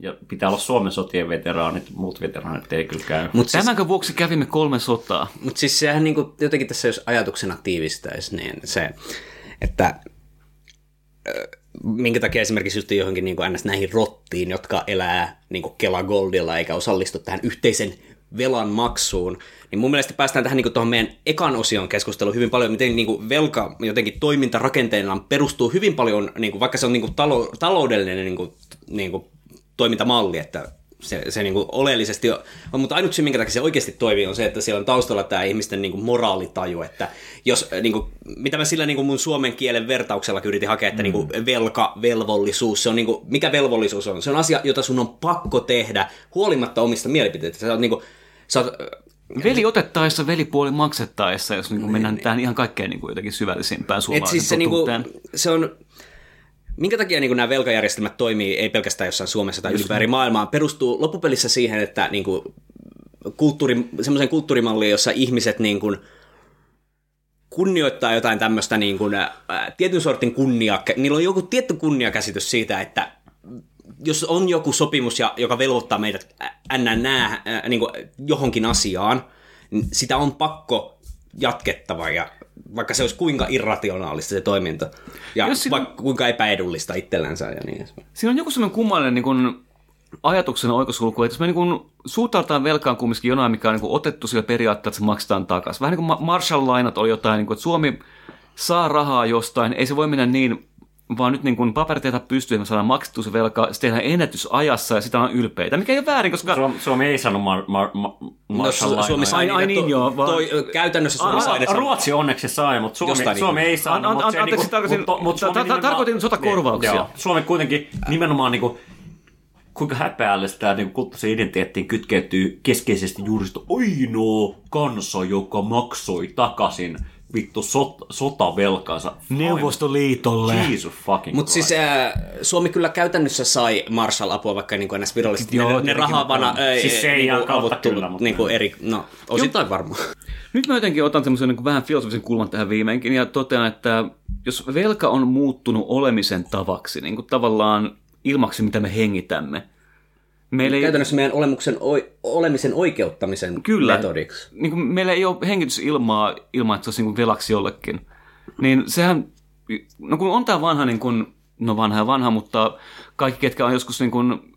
Ja pitää olla Suomen sotien veteraanit, muut veteraanit ei kyllä käy. Mutta siis, Tämänkö vuoksi kävimme kolme sotaa? mut siis sehän niinku, jotenkin tässä, jos ajatuksena tiivistäisi, niin se, että minkä takia esimerkiksi just johonkin niin ns. näihin rottiin, jotka elää niin Kela Goldilla eikä osallistu tähän yhteisen velan maksuun, niin mun mielestä päästään tähän niin tuohon meidän ekan osion keskusteluun hyvin paljon, miten niin kuin velka jotenkin toimintarakenteellaan perustuu hyvin paljon, niin kuin, vaikka se on niin kuin talo, taloudellinen niin kuin, niin kuin toimintamalli, että se, se niin kuin oleellisesti on, mutta ainut syy, minkä takia se oikeasti toimii, on se, että siellä on taustalla tämä ihmisten niin kuin moraalitaju, että jos, niin kuin, mitä mä sillä niin kuin mun suomen kielen vertauksella yritin hakea, että mm. niin kuin velka, velvollisuus, se on niin kuin, mikä velvollisuus on? Se on asia, jota sun on pakko tehdä huolimatta omista mielipiteistä. Se on niin kuin, sä oot, Veli otettaessa, velipuoli maksettaessa, jos niin mennään tähän ihan kaikkein niin kuin jotenkin syvällisimpään Et suomalaisen siis se, niinku, totuuteen. se on, minkä takia niinku nämä velkajärjestelmät toimii, ei pelkästään jossain Suomessa tai ylipääri maailmaa, perustuu loppupelissä siihen, että niinku, kulttuuri, semmoiseen kulttuurimalliin, jossa ihmiset niinku, kunnioittaa jotain tämmöistä niin kuin, ää, tietyn sortin kunnia, niillä on joku tietty kunniakäsitys siitä, että jos on joku sopimus, ja, joka velvoittaa meidät NNää niin kuin johonkin asiaan, niin sitä on pakko jatkettava, ja vaikka se olisi kuinka irrationaalista se toiminta, ja Jos vaikka kuinka epäedullista itsellänsä ja niin edespäin. Siinä on joku sellainen kummallinen niin kuin, ajatuksen oikosulku, että jos me niin kuin, suhtaudutaan velkaan kumminkin jonain, mikä on niin kuin, otettu sillä periaatteella, että se maksetaan takaisin. Vähän niin kuin Ma- Marshall-lainat oli jotain, niin kuin, että Suomi saa rahaa jostain, ei se voi mennä niin, vaan nyt niin kuin paperit pystyy, että me saadaan maksettua se velka, se tehdään ennätysajassa ja sitä on ylpeitä, mikä ei ole väärin, koska... Suomi, Suomi ei sano mar, mar, mar, No, Su- Suomi sai Ai- niin, joo, vaan- toi, käytännössä Suomi sai A, Ruotsi onneksi sai, mutta Suomi, Jostain Suomi niin. ei saanut. An- an- mutta anteeksi, niinku- tarkoitin- mutta- mutta tarkoitin sotakorvauksia. Joo, Suomi kuitenkin nimenomaan niinku, kuinka häpeällistä niin kulttuurisen identiteettiin kytkeytyy keskeisesti juuri sitä ainoa kansa, joka maksoi takaisin vittu sot, sotavelkansa. Neuvostoliitolle. Jesus fucking Mutta siis ää, Suomi kyllä käytännössä sai Marshall-apua, vaikka niin kuin virallisesti Joo, ne, ne rahavana ei, Siis se ei niin ihan kuin kautta avut kyllä, mutta- niin kuin eri, no osittain varmaan. Nyt mä jotenkin otan semmoisen niin vähän filosofisen kulman tähän viimeinkin ja totean, että jos velka on muuttunut olemisen tavaksi, niin kuin tavallaan ilmaksi, mitä me hengitämme, meillä ei, Käytännössä meidän olemuksen, olemisen oikeuttamisen Kyllä. metodiksi. niin kuin meillä ei ole hengitysilmaa ilman, että se olisi niin kuin velaksi jollekin, niin sehän, no kun on tämä vanha, niin kuin, no vanha ja vanha, mutta kaikki, ketkä on joskus niin kuin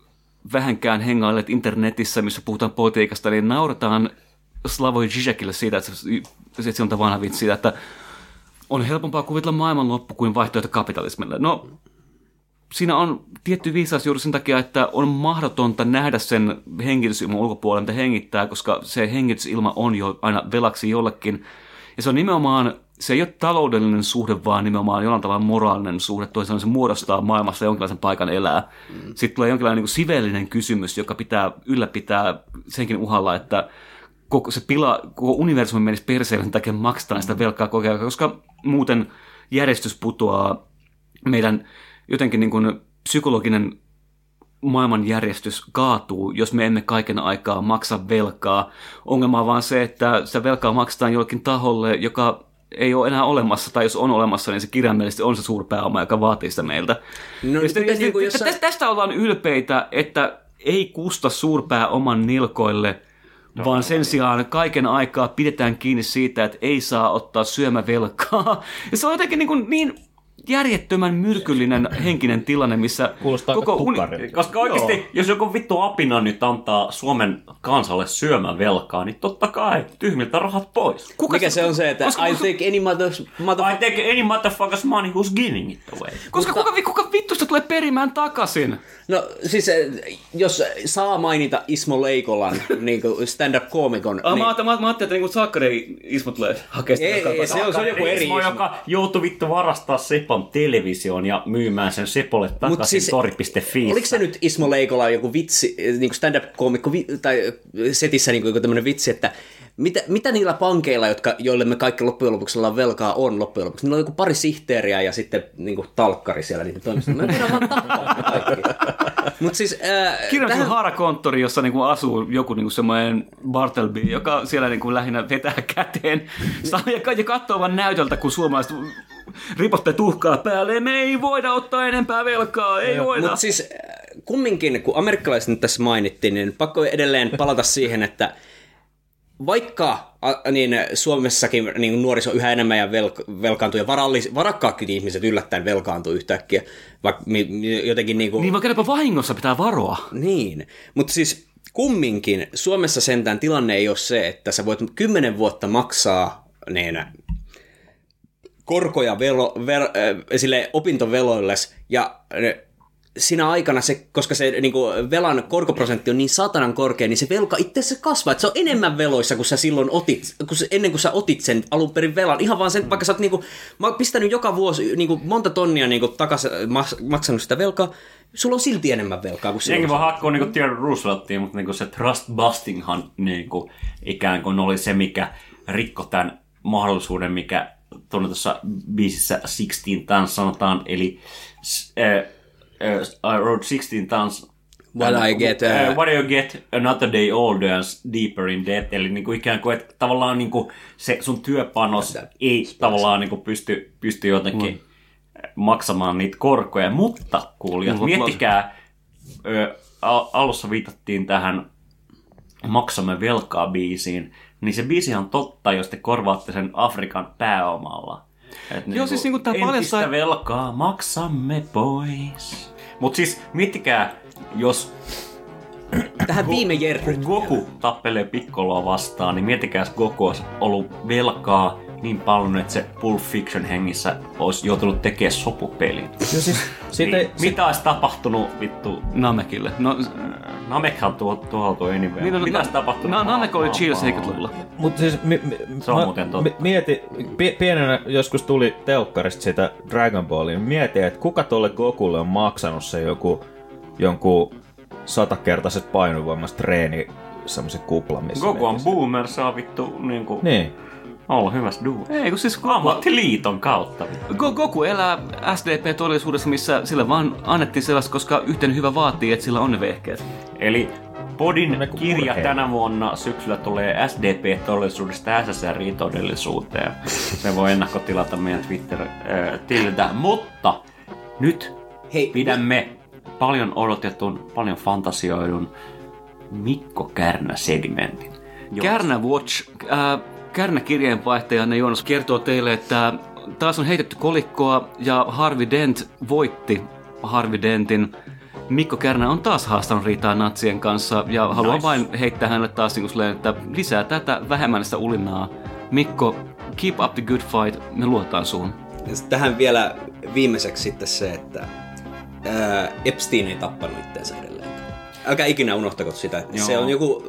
vähänkään hengailleet internetissä, missä puhutaan politiikasta, niin naurataan Slavoj Žižekille siitä, että se, että se on tämä vanha vitsi siitä, että on helpompaa kuvitella maailmanloppu kuin vaihtoehto kapitalismille. No, siinä on tietty viisaus juuri sen takia, että on mahdotonta nähdä sen hengitysilman ulkopuolella, mitä hengittää, koska se hengitysilma on jo aina velaksi jollekin. Ja se on nimenomaan, se ei ole taloudellinen suhde, vaan nimenomaan jollain tavalla moraalinen suhde, toisaalta se muodostaa maailmassa jonkinlaisen paikan elää. Mm. Sitten tulee jonkinlainen niin kuin sivellinen kysymys, joka pitää ylläpitää senkin uhalla, että koko se pila, koko universumi menisi perseelle sen takia maksetaan sitä velkaa koko ajan, koska muuten järjestys putoaa meidän jotenkin niin kuin psykologinen maailmanjärjestys kaatuu, jos me emme kaiken aikaa maksa velkaa. Ongelma on vaan se, että se velkaa maksetaan jollekin taholle, joka ei ole enää olemassa, tai jos on olemassa, niin se kirjaimellisesti on se suurpääoma, joka vaatii sitä meiltä. No, Ja sitten- niin kuin jossain- tästä- Tästä ollaan ylpeitä, että ei kusta suurpääoman nilkoille vaan sen sijaan kaiken aikaa pidetään kiinni siitä, että ei saa ottaa syömävelkaa. Ja se on jotenkin niin, kuin niin järjettömän myrkyllinen henkinen tilanne, missä Kuulostaa koko uni-. Koska oikeasti, Joo. jos joku vittu apina nyt antaa Suomen kansalle syömävelkaa, niin totta kai tyhmiltä rahat pois. Kuka Mikä se on se, että koska- I think any mother, I take any motherfuckers money who's giving it away. Koska kuka, kuka vittusta tulee perimään takaisin? No siis eh, jos saa mainita Ismo Leikolan niin stand-up-koomikon, Ah, niin, mä, ajattelin, mä, mä ajattelin, että niin Sakkari Ismo tulee hakea sitä Ei, ei, se on, se on joku eri Ismo, Ismo. joka joutui vittu varastaa Sepon television ja myymään sen Sepolle takaisin siis- siis, tori.fi. Oliko se nyt Ismo Leikola joku vitsi, eh, niin stand-up-koomikko vi- tai setissä niin joku tämmöinen vitsi, että mitä, mitä niillä pankeilla, jotka, joille me kaikki loppujen lopuksi ollaan velkaa, on loppujen lopuksi? Niillä on joku pari sihteeriä ja sitten niin kuin talkkari siellä niiden toimistossa. Me voidaan vaan tappaa. Mutta siis... Äh, Kirjoitin tähän- haarakonttori, jossa niinku asuu joku niinku semmoinen Bartleby, joka siellä niinku lähinnä vetää käteen Saa- ja, ja katsoo vaan näytöltä, kun suomalaiset ripottaa tuhkaa päälle. Me ei voida ottaa enempää velkaa, ei voida. Mutta siis äh, kumminkin, kun amerikkalaiset nyt tässä mainittiin, niin pakko edelleen palata siihen, että vaikka niin Suomessakin niin nuoriso yhä enemmän ja velk- velkaantuu ja varallis, varakkaatkin ihmiset yllättäen velkaantuu yhtäkkiä, vaikka mi, mi, jotenkin niin kuin, Niin vaikka jopa vahingossa pitää varoa. niin. Mutta siis kumminkin Suomessa sentään tilanne ei ole se, että sä voit kymmenen vuotta maksaa niin, korkoja velo, ver, äh, sille opintoveloilles ja äh, siinä aikana se, koska se niin kuin, velan korkoprosentti on niin satanan korkea, niin se velka itse asiassa kasvaa. Että se on enemmän veloissa, kun sä silloin otit, kun se, ennen kuin sä otit sen alun perin velan. Ihan vaan sen, vaikka sä oot niin kuin, mä oon pistänyt joka vuosi niin kuin, monta tonnia niin kuin, takas, maksanut sitä velkaa, sulla on silti enemmän velkaa kuin Jengi silloin. vaan hakkoo niinku Theodore Rooseveltia, mutta niinku se trust bustinghan niinku ikään kuin oli se, mikä rikko tämän mahdollisuuden, mikä tuonne tuossa biisissä 16 Tons sanotaan, eli äh, äh, I wrote 16 Tons What I get, uh, uh, what do you get another day older and deeper in debt, eli niinku ikään kuin, että tavallaan niinku se sun työpanos ei tavallaan niinku pysty, pysty jotenkin maksamaan niitä korkoja, mutta kuulijat, Mulla- miettikää, ö, al- alussa viitattiin tähän Maksamme velkaa biisiin, niin se biisi on totta, jos te korvaatte sen Afrikan pääomalla. Et Joo, siis niinku tää paljastaa- velkaa maksamme pois. Mutta siis miettikää, jos Tähän viime kun Goku tappelee Piccoloa vastaan, niin miettikää, jos Goku olisi ollut velkaa niin paljon, että se Pulp Fiction hengissä olisi joutunut tekemään sopupelin. Joo, siis, siitä, Niin, ei- mitä olisi tapahtunut vittu? Namekille. No, Namekhan tuo, tuhoutui anyway. niin, no, mitä olisi tapahtunut? Na, Namek oli chill 70-luvulla. Mutta siis mi, mi, Se on mä muuten totta. mi- Mieti, pi, pienenä joskus tuli telkkarista sitä Dragon Ballin, mieti, että kuka tuolle Gokulle on maksanut se joku, jonkun satakertaiset painovoimaiset treeni semmoisen kuplan, missä Goku on boomer, saa vittu niinku Niin. Olla hyvässä duunissa. Ei, kun siis Goku, Ammattiliiton kautta. Go- Goku elää SDP-todellisuudessa, missä sille vaan annettiin sellaista, koska yhteen hyvä vaatii, että sillä on ne vehkeet. Eli Podin kirja urheilija. tänä vuonna syksyllä tulee SDP-todellisuudesta SSRI-todellisuuteen. Se voi ennakkotilata meidän Twitter-tililtä. Mutta nyt Hei, pidämme paljon odotetun, paljon fantasioidun Mikko Kärnä-segmentin. Kärnä Watch, äh, Kärnä kirjeenvaihtajanne Joonas kertoo teille, että taas on heitetty kolikkoa ja Harvey Dent voitti Harvey Dentin. Mikko Kärnä on taas haastanut riitaa natsien kanssa ja haluan Nice. vain heittää hänelle taas niin silleen, että lisää tätä vähemmän sitä ulinaa. Mikko, keep up the good fight, me luotaan suun. Tähän vielä viimeiseksi sitten se, että ää, Epstein ei tappanut itseensä edelleen. Älkää ikinä unohtako sitä. Joo. Se on joku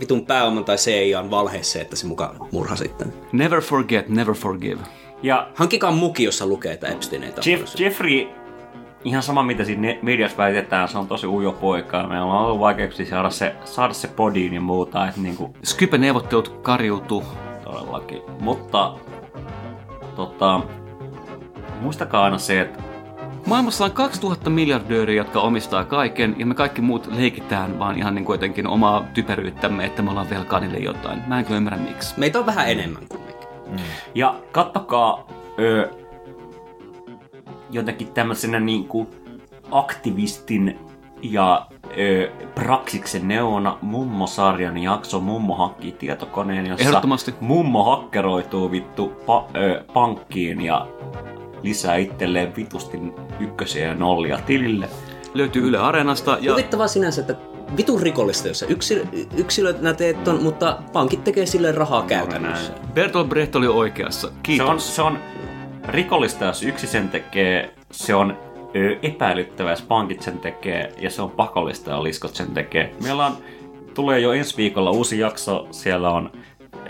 vitun pääoman tai CIAn valhe se, että se mukaan murha sitten. Never forget, never forgive. Ja Hankkikaa muki, jossa lukee, että Epstein ei. Jeff, Jeffrey, ihan sama mitä siinä mediassa väitetään, se on tosi ujo poika. ja Meillä on ollut vaikeuksia saada se, saada se podiin ja muuta, että niinku, Skype-neuvottelut kariutuu. todellakin. Mutta tota, muistakaa aina se, että Maailmassa on 2000 miljardööriä, jotka omistaa kaiken, ja me kaikki muut leikitään vaan ihan niin kuin jotenkin omaa typeryyttämme, että me ollaan velkaa niille jotain. Mä en kyllä ymmärrä miksi. Meitä on vähän enemmän kumminkin. Ja kattokaa ö, jotenkin tämmöisenä niinku aktivistin ja ö, Praksiksen neona Mummo-sarjan jakso Mummo hankkii tietokoneen, jossa Ehdottomasti. Mummo hakkeroituu vittu pa- ö, pankkiin ja lisää itselleen vitusti ykkösiä ja nollia tilille. Löytyy Yle Areenasta ja Huvittavaa sinänsä, että vitun rikollista, jos yksilö, yksilönä teet ton, mutta pankit tekee sille rahaa käytännössä. Bertolt Brecht oli oikeassa. Se Kiitos. on, se on rikollista, jos yksi sen tekee, se on ö, epäilyttävää, jos pankit sen tekee, ja se on pakollista, jos liskot sen tekee. Meillä on, tulee jo ensi viikolla uusi jakso, siellä on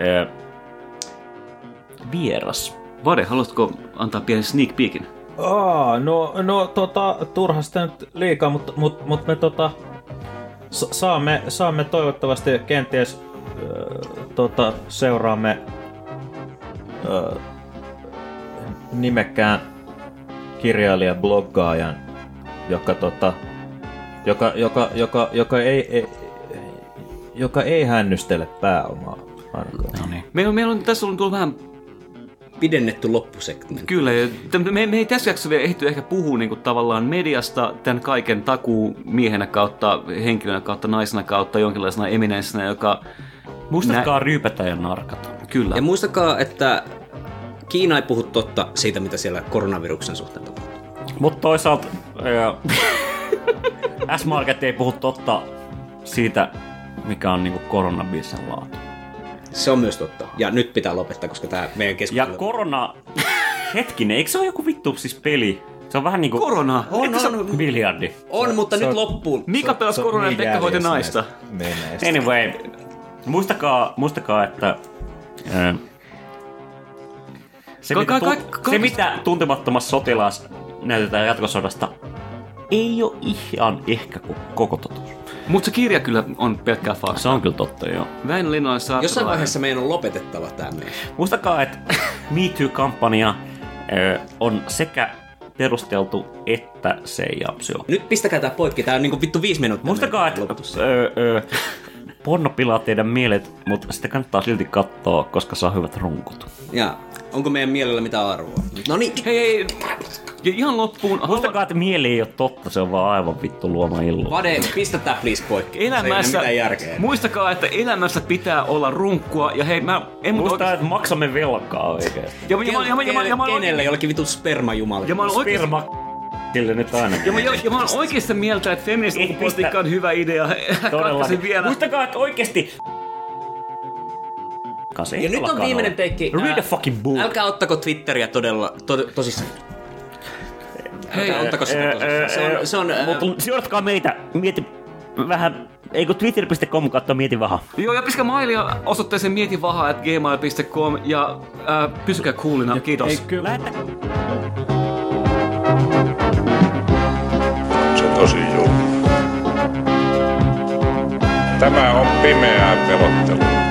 ö, vieras. Vade, haluatko antaa pienen sneak peekin? Aa, no, no tota, turha sitä nyt liikaa, mutta mut, mut me tota, sa- saamme, saamme toivottavasti kenties äh, tota, seuraamme äh, nimekkään kirjailijan bloggaajan, joka, tota, joka, joka, joka, joka, ei, ei, joka ei hännystele pääomaa. ainakaan. No niin. Meillä on, meillä on tässä ollut tullut vähän Pidennetty loppusegmentti. Kyllä, me, me ei tässä jaksossa vielä ehty ehkä puhua niin kuin, tavallaan mediasta tämän kaiken takuu miehenä kautta, henkilönä kautta, naisena kautta, jonkinlaisena eminenssinä, joka... Muistakaa ryypätä ja narkata. Kyllä. Ja muistakaa, että Kiina ei puhu totta siitä, mitä siellä koronaviruksen suhteen tapahtuu. Mutta toisaalta ö, S-Market ei puhu totta siitä, mikä on niinku koronabisen laatu. Se on myös totta. Ja nyt pitää lopettaa, koska tämä meidän Ja keskustelu... korona... Hetkinen, eikö se ole joku vittu siis peli? Se on vähän niinku... Korona! on, on, Biljardi. on, mutta nyt on- loppuun. Mika pelasi korona ja Pekka hoiti naista. Anyway, muistakaa, muistakaa että ö, se, Ka- mitä, ka- ka- ka- se, mitä tuntemattomassa sotilaassa näytetään jatkosodasta, ei ole ihan ehkä ko- koko totuus. Mutta se kirja kyllä on pelkkää faktaa. Se on kyllä totta, joo. Väinö Linnainen saa... Jossain vaiheessa meidän on lopetettava tämä. Muistakaa, että Me Too-kampanja on sekä perusteltu että se ei absio. Nyt pistäkää tää poikki, tää on niinku vittu viisi minuuttia. Muistakaa, että lopussa. ö, ö, porno pilaa teidän mielet, mutta sitä kannattaa silti katsoa, koska saa hyvät runkut. Ja onko meidän mielellä mitään arvoa? No niin, Hei, hei, ja ihan loppuun... Muistakaa, että mieli ei ole totta, se on vaan aivan vittu luoma illu. Vade, pistä tää please poikki. Elämässä, ei järkeä. muistakaa, että elämässä pitää olla runkkua, ja hei, mä en Muistaa, oikeasti... että maksamme velkaa oikeesti. Ja, ja, ja, ja, ja, Kenelle? oikein- Jollekin vittu spermajumalle. ja mä olen oikeasti... Sperma sille nyt aina. Ja mä, ja, ja mä olen oikeasti sitä mieltä, että feminist ulkopolitiikka on hyvä idea. Katkaisin Todellakin. vielä. Muistakaa, että oikeesti... Ja nyt on viimeinen peikki. Read the fucking book. Älkää ottako Twitteriä todella, to, tosissaan. Hei, ottako sitä tosissaan. Se on, se on ää, Mutta seuratkaa meitä. Mieti vähän... Eikö twitter.com katsoa mieti vähän. Joo, ja piskää mailia osoitteeseen mietivaha.gmail.com ja ää, pysykää coolina. Kiitos. Ei, kyllä, Lähetä Se tosi julma. Tämä on pimeää pelottelua.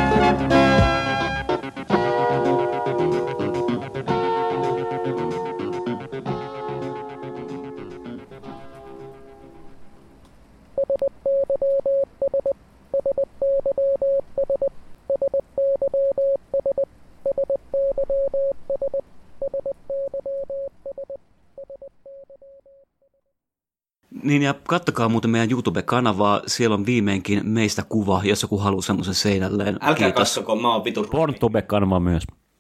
Niin ja kattokaa muuten meidän YouTube-kanavaa. Siellä on viimeinkin meistä kuva, jos joku haluaa semmoisen seinälleen. älkää Kiitos. katsoko, mä oon vitun Porntube-kanava myös.